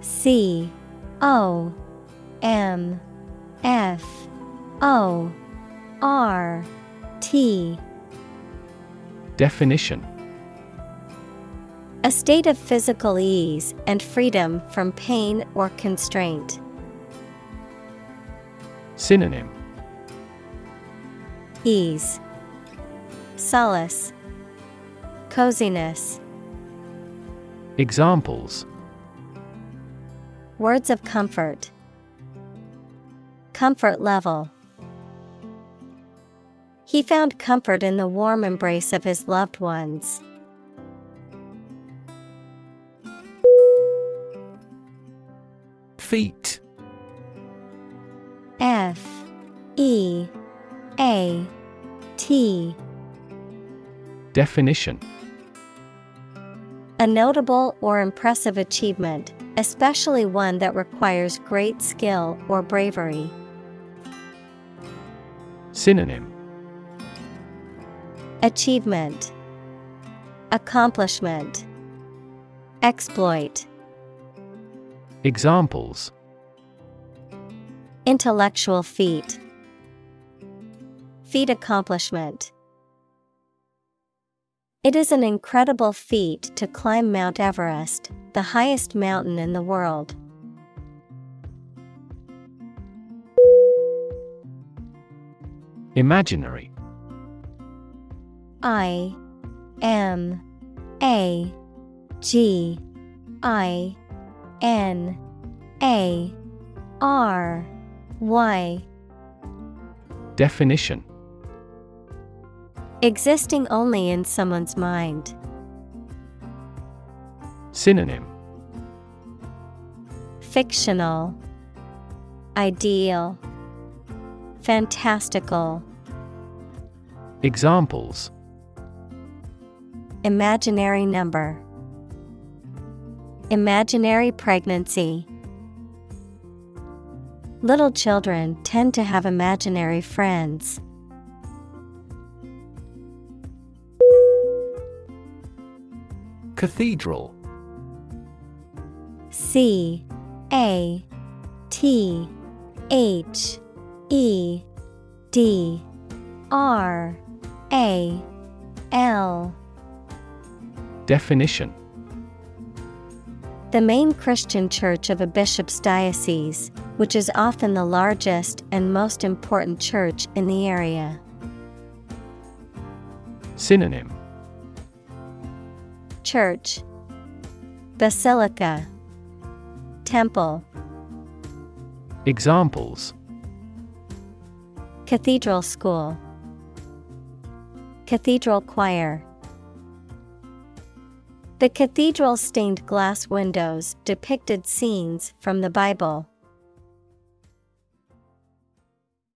C O M F O R T. Definition A state of physical ease and freedom from pain or constraint. Synonym Ease, Solace, Coziness. Examples Words of comfort. Comfort level. He found comfort in the warm embrace of his loved ones. Feat F E A T. Definition. A notable or impressive achievement, especially one that requires great skill or bravery. Synonym. Achievement. Accomplishment. Exploit Examples. Intellectual feat. Feat accomplishment. It is an incredible feat to climb Mount Everest, the highest mountain in the world. Imaginary. I M A G I N A R Y. Definition. Existing only in someone's mind. Synonym. Fictional. Ideal. Fantastical. Examples. Imaginary number Imaginary pregnancy. Little children tend to have imaginary friends. Cathedral. C A T H E D R A L. Definition The main Christian church of a bishop's diocese, which is often the largest and most important church in the area. Synonym. Church. Basilica. Temple. Examples. Cathedral School. Cathedral Choir The cathedral's stained glass windows depicted scenes from the Bible.